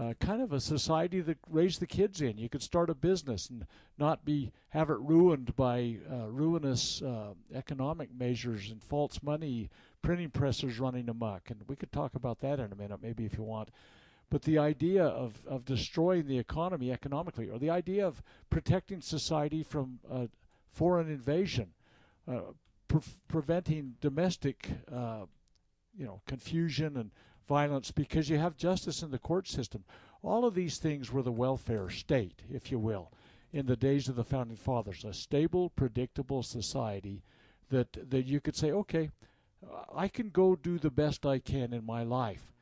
uh, kind of a society that raised the kids in. You could start a business and not be have it ruined by uh, ruinous uh, economic measures and false money, printing presses running amok. And we could talk about that in a minute, maybe if you want. But the idea of, of destroying the economy economically, or the idea of protecting society from foreign invasion, uh, pre- preventing domestic, uh, you know, confusion and violence, because you have justice in the court system. All of these things were the welfare state, if you will, in the days of the founding fathers. A stable, predictable society that that you could say, okay, I can go do the best I can in my life.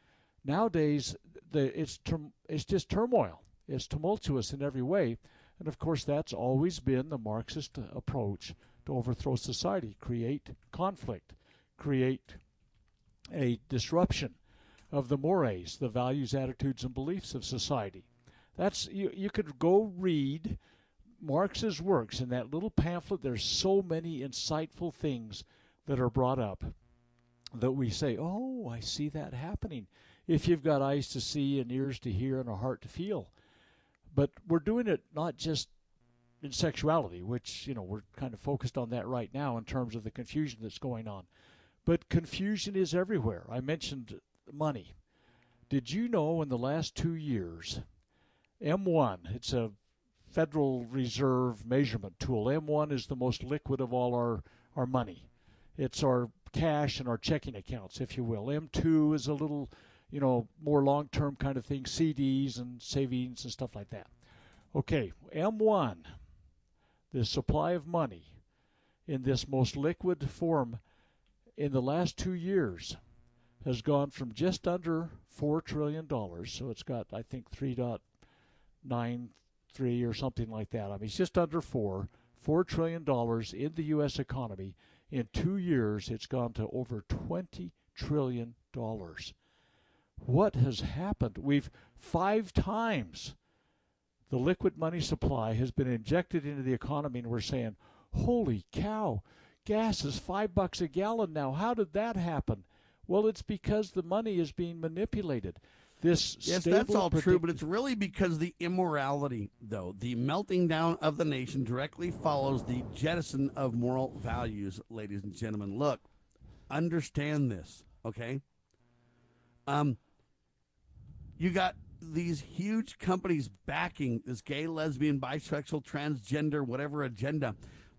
Nowadays, the, it's it's just turmoil. It's tumultuous in every way, and of course that's always been the Marxist approach to overthrow society: create conflict, create a disruption of the mores, the values, attitudes, and beliefs of society. That's you. You could go read Marx's works in that little pamphlet. There's so many insightful things that are brought up that we say, "Oh, I see that happening." if you've got eyes to see and ears to hear and a heart to feel. But we're doing it not just in sexuality, which, you know, we're kind of focused on that right now in terms of the confusion that's going on. But confusion is everywhere. I mentioned money. Did you know in the last two years, M1, it's a Federal Reserve measurement tool. M1 is the most liquid of all our, our money. It's our cash and our checking accounts, if you will. M2 is a little you know, more long term kind of thing, CDs and savings and stuff like that. Okay, M1, the supply of money in this most liquid form in the last two years has gone from just under $4 trillion. So it's got, I think, 3.93 or something like that. I mean, it's just under 4. $4 trillion in the U.S. economy. In two years, it's gone to over $20 trillion. What has happened? We've five times the liquid money supply has been injected into the economy, and we're saying, holy cow, gas is five bucks a gallon now. How did that happen? Well, it's because the money is being manipulated. This yes, that's all true, but it's really because the immorality, though, the melting down of the nation directly follows the jettison of moral values, ladies and gentlemen. Look, understand this, okay? Um, you got these huge companies backing this gay, lesbian, bisexual, transgender, whatever agenda.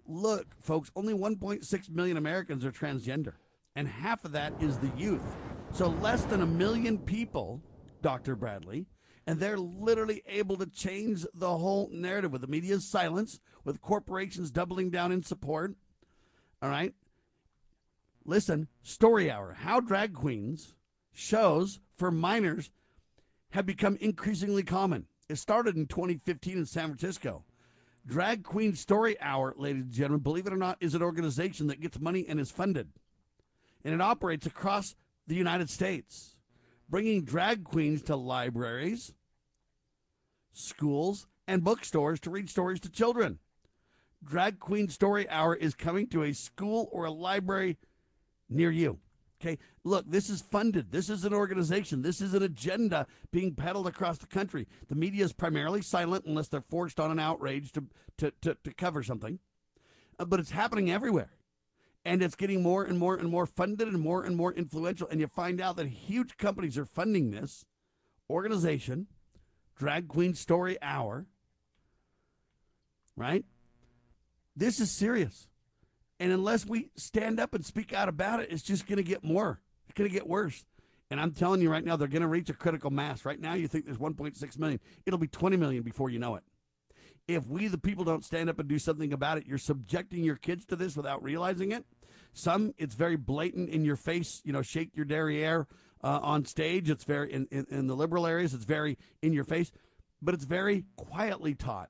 Look, folks, only 1.6 million Americans are transgender, and half of that is the youth. So less than a million people Dr. Bradley, and they're literally able to change the whole narrative with the media's silence, with corporations doubling down in support. All right? Listen, Story Hour, how drag queens shows for minors have become increasingly common. It started in 2015 in San Francisco. Drag Queen Story Hour, ladies and gentlemen, believe it or not, is an organization that gets money and is funded. And it operates across the United States bringing drag queens to libraries, schools, and bookstores to read stories to children. Drag Queen Story Hour is coming to a school or a library near you. Okay, look, this is funded. This is an organization. This is an agenda being peddled across the country. The media is primarily silent unless they're forced on an outrage to, to, to, to cover something. Uh, but it's happening everywhere and it's getting more and more and more funded and more and more influential. And you find out that huge companies are funding this organization, Drag Queen Story Hour, right? This is serious. And unless we stand up and speak out about it, it's just going to get more. It's going to get worse. And I'm telling you right now, they're going to reach a critical mass. Right now, you think there's 1.6 million. It'll be 20 million before you know it if we, the people, don't stand up and do something about it, you're subjecting your kids to this without realizing it. Some, it's very blatant in your face, you know, shake your derriere uh, on stage. It's very, in, in, in the liberal areas, it's very in your face, but it's very quietly taught.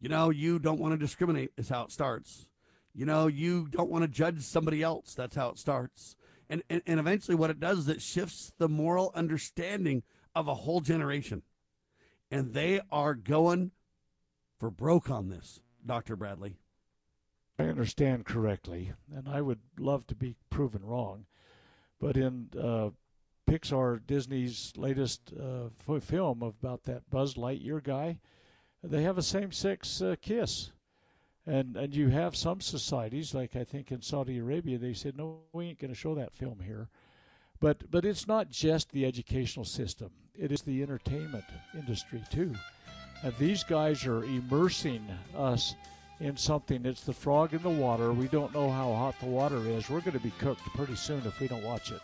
You know, you don't want to discriminate, is how it starts. You know, you don't want to judge somebody else. That's how it starts. And, and, and eventually, what it does is it shifts the moral understanding of a whole generation and they are going for broke on this, Dr. Bradley. I understand correctly, and I would love to be proven wrong, but in uh, Pixar, Disney's latest uh, film about that Buzz Lightyear guy, they have a same-sex uh, kiss, and and you have some societies, like I think in Saudi Arabia, they said no, we ain't going to show that film here. But but it's not just the educational system; it is the entertainment industry too. And these guys are immersing us in something. It's the frog in the water. We don't know how hot the water is. We're going to be cooked pretty soon if we don't watch it.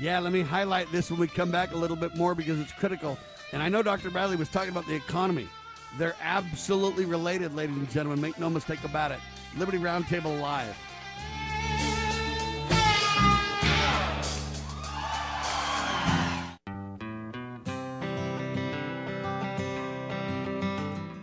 Yeah, let me highlight this when we come back a little bit more because it's critical. And I know Dr. Bradley was talking about the economy. They're absolutely related, ladies and gentlemen. Make no mistake about it. Liberty Roundtable Live.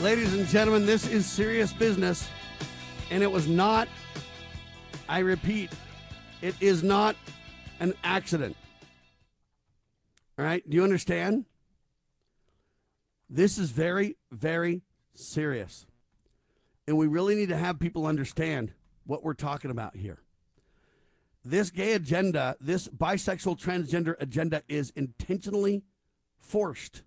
Ladies and gentlemen, this is serious business. And it was not, I repeat, it is not an accident. All right? Do you understand? This is very, very serious. And we really need to have people understand what we're talking about here. This gay agenda, this bisexual transgender agenda is intentionally forced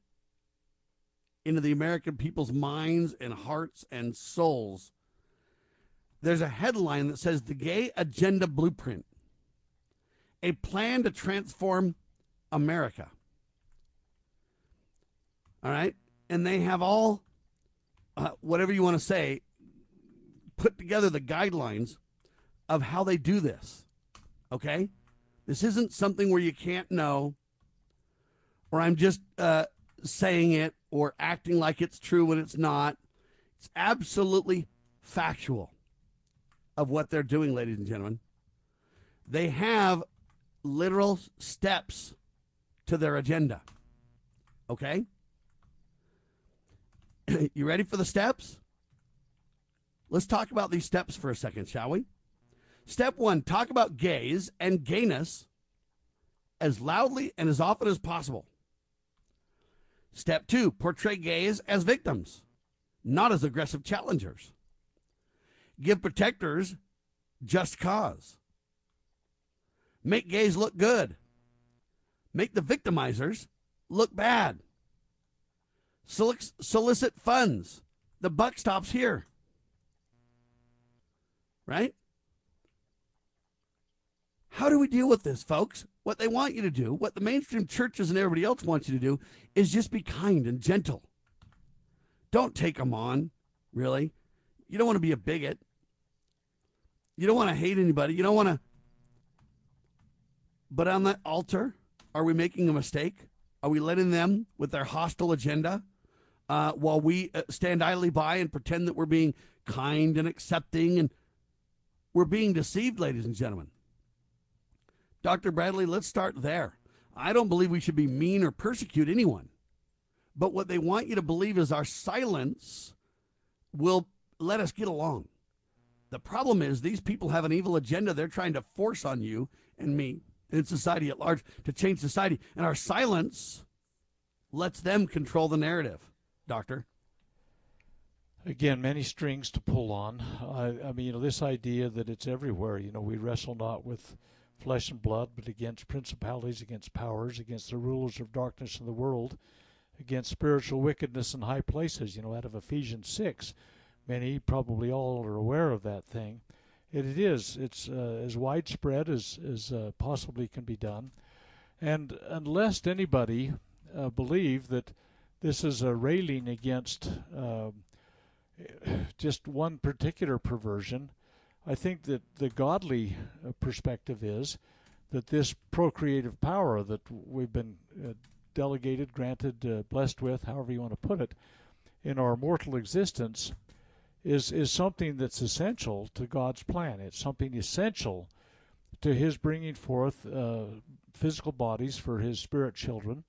into the American people's minds and hearts and souls. There's a headline that says The Gay Agenda Blueprint, a plan to transform America. All right? And they have all, uh, whatever you want to say, put together the guidelines of how they do this. Okay? This isn't something where you can't know, or I'm just uh, saying it or acting like it's true when it's not. It's absolutely factual of what they're doing, ladies and gentlemen. They have literal steps to their agenda. Okay? *clears throat* you ready for the steps? Let's talk about these steps for a second, shall we? Step one talk about gays and gayness as loudly and as often as possible. Step two, portray gays as victims, not as aggressive challengers. Give protectors just cause. Make gays look good. Make the victimizers look bad. solicit funds. The buck stops here. Right? How do we deal with this, folks? What they want you to do, what the mainstream churches and everybody else wants you to do, is just be kind and gentle. Don't take them on, really. You don't want to be a bigot. You don't want to hate anybody. You don't want to. But on that altar, are we making a mistake? Are we letting them with their hostile agenda uh, while we uh, stand idly by and pretend that we're being kind and accepting and we're being deceived, ladies and gentlemen? Dr. Bradley, let's start there. I don't believe we should be mean or persecute anyone. But what they want you to believe is our silence will let us get along. The problem is these people have an evil agenda they're trying to force on you and me and society at large to change society. And our silence lets them control the narrative. Doctor? Again, many strings to pull on. I, I mean, you know, this idea that it's everywhere. You know, we wrestle not with flesh and blood, but against principalities, against powers, against the rulers of darkness in the world, against spiritual wickedness in high places. You know, out of Ephesians 6, many, probably all, are aware of that thing. And it is. It's uh, as widespread as, as uh, possibly can be done. And unless anybody uh, believe that this is a railing against um, just one particular perversion, I think that the godly uh, perspective is that this procreative power that we've been uh, delegated, granted, uh, blessed with, however you want to put it, in our mortal existence is is something that's essential to God's plan. It's something essential to His bringing forth uh, physical bodies for His spirit children,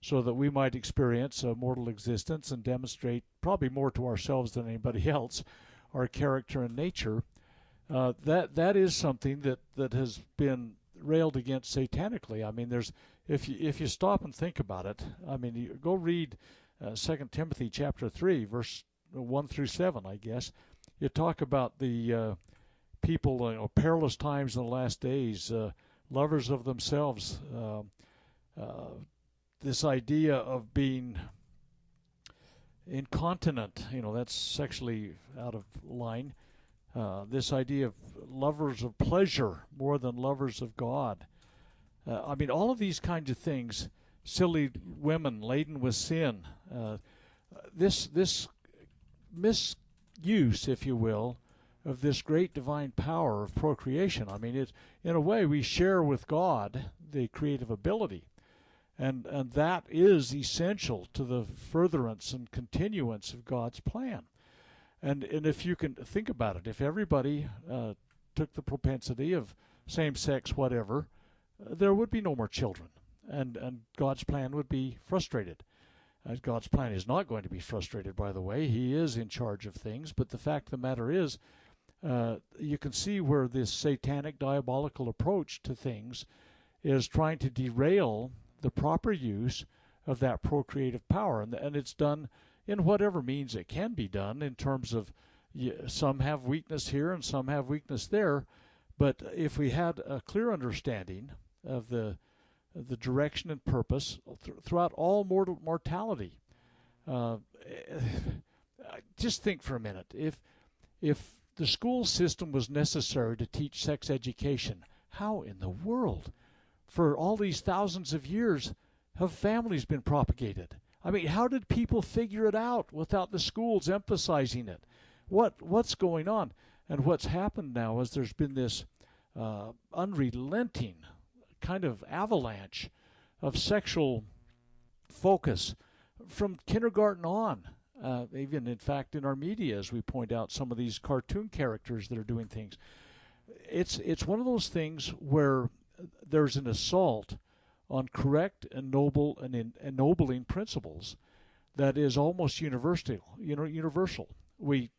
so that we might experience a mortal existence and demonstrate, probably more to ourselves than anybody *laughs* else, our character and nature uh, that that is something that, that has been railed against satanically. I mean, there's if you if you stop and think about it, I mean, you go read uh, Second Timothy chapter three, verse one through seven, I guess. You talk about the uh, people, uh, perilous times in the last days, uh, lovers of themselves. Um, uh, this idea of being incontinent, you know, that's sexually out of line. Uh, this idea of lovers of pleasure more than lovers of God. Uh, I mean, all of these kinds of things, silly women laden with sin, uh, this this misuse, if you will, of this great divine power of procreation. I mean, it in a way we share with God the creative ability, and and that is essential to the furtherance and continuance of God's plan. And and if you can think about it, if everybody uh, took the propensity of same-sex whatever, uh, there would be no more children, and and God's plan would be frustrated. Uh, God's plan is not going to be frustrated, by the way. He is in charge of things, but the fact of the matter is, uh, you can see where this satanic, diabolical approach to things is trying to derail the proper use of that procreative power, and and it's done in whatever means it can be done in terms of some have weakness here and some have weakness there. But if we had a clear understanding of the the direction and purpose th- throughout all mortal mortality, uh, just think for a minute. If if the school system was necessary to teach sex education, how in the world, for all these thousands of years, have families been propagated? I mean, how did people figure it out without the schools emphasizing it? What what's going on? And what's happened now is there's been this uh, unrelenting kind of avalanche of sexual focus from kindergarten on. Uh, even in fact, in our media, as we point out, some of these cartoon characters that are doing things. It's it's one of those things where there's an assault on correct and noble and ennobling principles that is almost universal. You know, universal. We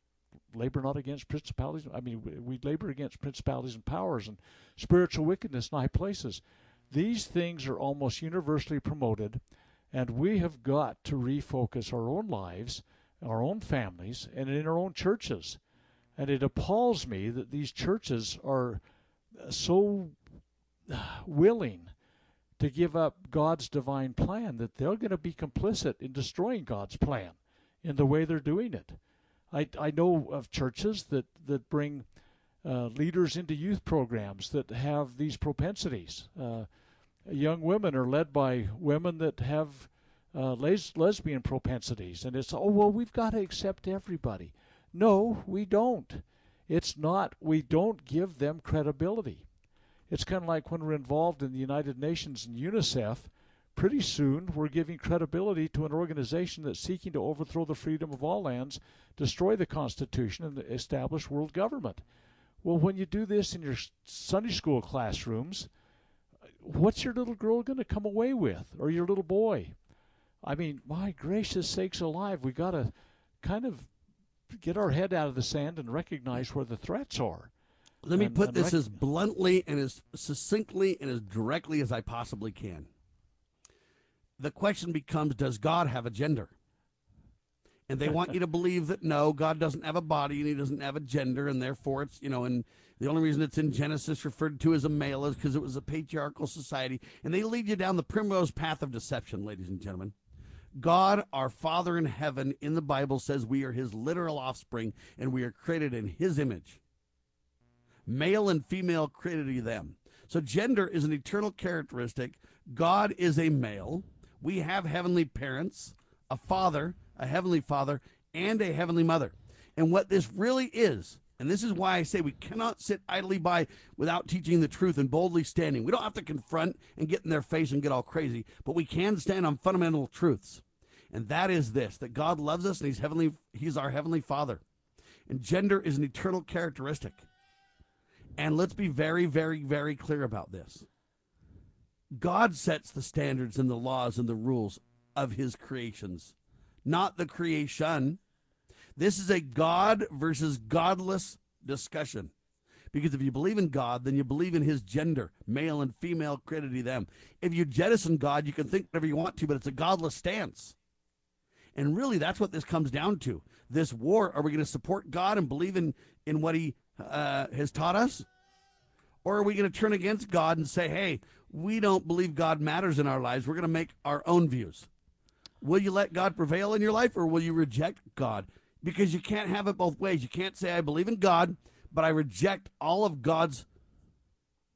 labor not against principalities. I mean, we labor against principalities and powers and spiritual wickedness in high places. These things are almost universally promoted, and we have got to refocus our own lives, our own families, and in our own churches. And it appalls me that these churches are so uh, willing to give up God's divine plan, that they're going to be complicit in destroying God's plan in the way they're doing it. I, I know of churches that, that bring uh, leaders into youth programs that have these propensities. Uh, young women are led by women that have uh, les- lesbian propensities, and it's, oh, well, we've got to accept everybody. No, we don't. It's not, we don't give them credibility. It's kind of like when we're involved in the United Nations and UNICEF, pretty soon we're giving credibility to an organization that's seeking to overthrow the freedom of all lands, destroy the Constitution, and establish world government. Well, when you do this in your Sunday school classrooms, what's your little girl going to come away with, or your little boy? I mean, my gracious sakes alive, we got to kind of get our head out of the sand and recognize where the threats are. Let me put this rec- as bluntly and as succinctly and as directly as I possibly can. The question becomes Does God have a gender? And they want you to *laughs* believe that no, God doesn't have a body and he doesn't have a gender, and therefore it's, you know, and the only reason it's in Genesis referred to as a male is because it was a patriarchal society. And they lead you down the primrose path of deception, ladies and gentlemen. God, our Father in heaven, in the Bible says we are his literal offspring and we are created in his image male and female created he them. So gender is an eternal characteristic. God is a male. We have heavenly parents, a father, a heavenly father, and a heavenly mother. And what this really is, and this is why I say we cannot sit idly by without teaching the truth and boldly standing. We don't have to confront and get in their face and get all crazy, but we can stand on fundamental truths. And that is this that God loves us and he's heavenly he's our heavenly father. And gender is an eternal characteristic. And let's be very, very, very clear about this. God sets the standards and the laws and the rules of his creations, not the creation. This is a God versus godless discussion Because if you believe in God, then you believe in his gender, male and female, created he them. If you jettison God, you can think whatever you want to, but it's a godless stance. And really, that's what this comes down to. This war, are we going to support God and believe in, in what he uh, has taught us? Or are we going to turn against God and say, hey, we don't believe God matters in our lives. We're going to make our own views. Will you let God prevail in your life or will you reject God? Because you can't have it both ways. You can't say, I believe in God, but I reject all of God's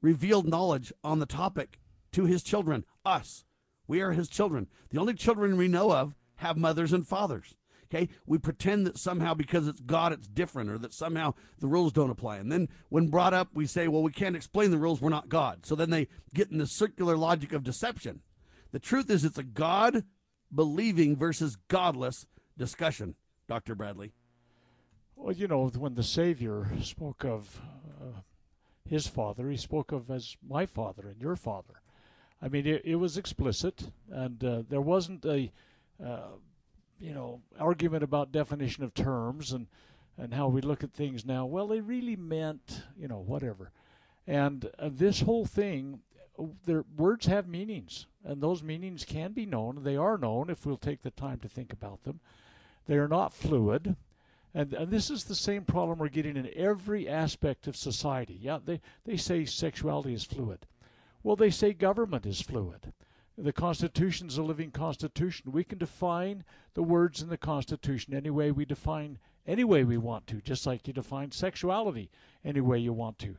revealed knowledge on the topic to his children, us. We are his children. The only children we know of have mothers and fathers. Okay, we pretend that somehow because it's God it's different, or that somehow the rules don't apply. And then when brought up, we say, well, we can't explain the rules, we're not God. So then they get in the circular logic of deception. The truth is, it's a God believing versus godless discussion, Dr. Bradley. Well, you know, when the Savior spoke of uh, his father, he spoke of as my father and your father. I mean, it, it was explicit, and uh, there wasn't a uh, you know, argument about definition of terms and and how we look at things now. Well, they really meant, you know, whatever. And uh, this whole thing, their words have meanings, and those meanings can be known. They are known if we'll take the time to think about them. They are not fluid. And, and this is the same problem we're getting in every aspect of society. Yeah, they, they say sexuality is fluid. Well, they say government is fluid. The Constitution is a living Constitution. We can define the words in the Constitution any way we define any way we want to, just like you define sexuality any way you want to.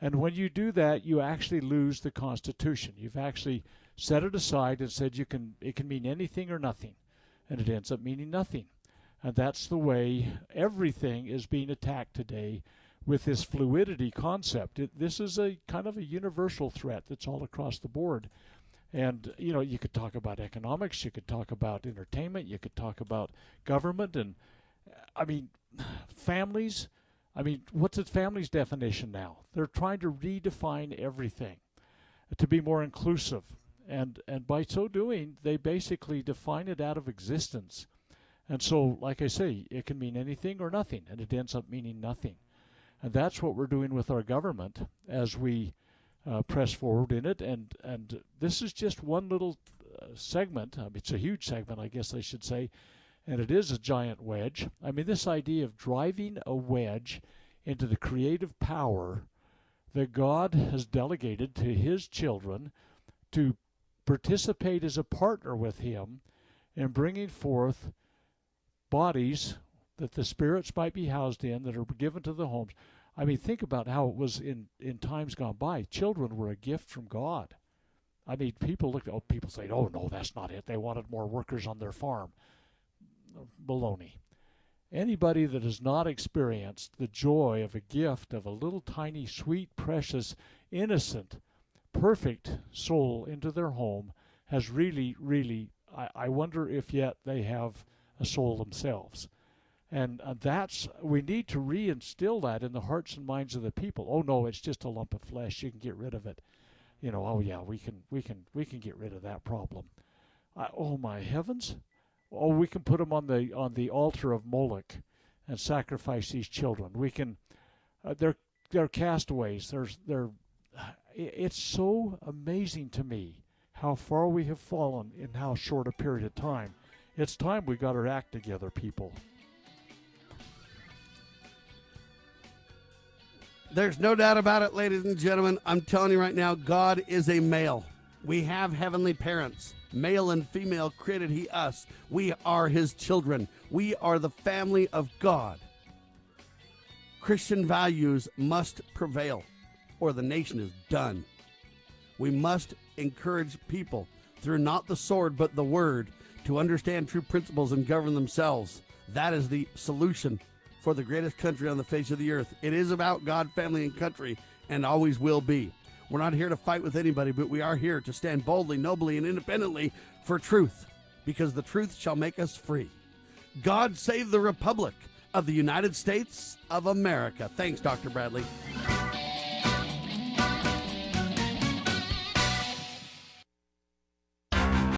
And when you do that, you actually lose the Constitution. You've actually set it aside and said you can it can mean anything or nothing, and it ends up meaning nothing. And that's the way everything is being attacked today with this fluidity concept. It, this is a kind of a universal threat that's all across the board. And you know, you could talk about economics, you could talk about entertainment, you could talk about government, and I mean, families. I mean, what's a family's definition now? They're trying to redefine everything to be more inclusive, and and by so doing, they basically define it out of existence. And so, like I say, it can mean anything or nothing, and it ends up meaning nothing. And that's what we're doing with our government as we uh, press forward in it. And and this is just one little uh, segment. I mean, it's a huge segment, I guess I should say, and it is a giant wedge. I mean, this idea of driving a wedge into the creative power that God has delegated to His children to participate as a partner with Him in bringing forth bodies that the spirits might be housed in that are given to the homes I mean, think about how it was in, in times gone by. Children were a gift from God. I mean, people look. Oh, people say, "Oh no, that's not it. They wanted more workers on their farm." Baloney. Anybody that has not experienced the joy of a gift of a little tiny, sweet, precious, innocent, perfect soul into their home has really, really. I, I wonder if yet they have a soul themselves. And uh, that's we need to reinstill that in the hearts and minds of the people. Oh no, it's just a lump of flesh. You can get rid of it. You know. Oh yeah, we can we can we can get rid of that problem. Oh my heavens! Oh, we can put them on the on the altar of Moloch and sacrifice these children. We can. Uh, they're they're castaways. There's they're. It's so amazing to me how far we have fallen in how short a period of time. It's time we got our act together, people. There's no doubt about it, ladies and gentlemen. I'm telling you right now, God is a male. We have heavenly parents, male and female created He us. We are His children. We are the family of God. Christian values must prevail, or the nation is done. We must encourage people through not the sword but the word to understand true principles and govern themselves. That is the solution for the greatest country on the face of the earth. It is about God, family, and country, and always will be. We're not here to fight with anybody, but we are here to stand boldly, nobly, and independently for truth, because the truth shall make us free. God save the Republic of the United States of America. Thanks, Dr. Bradley.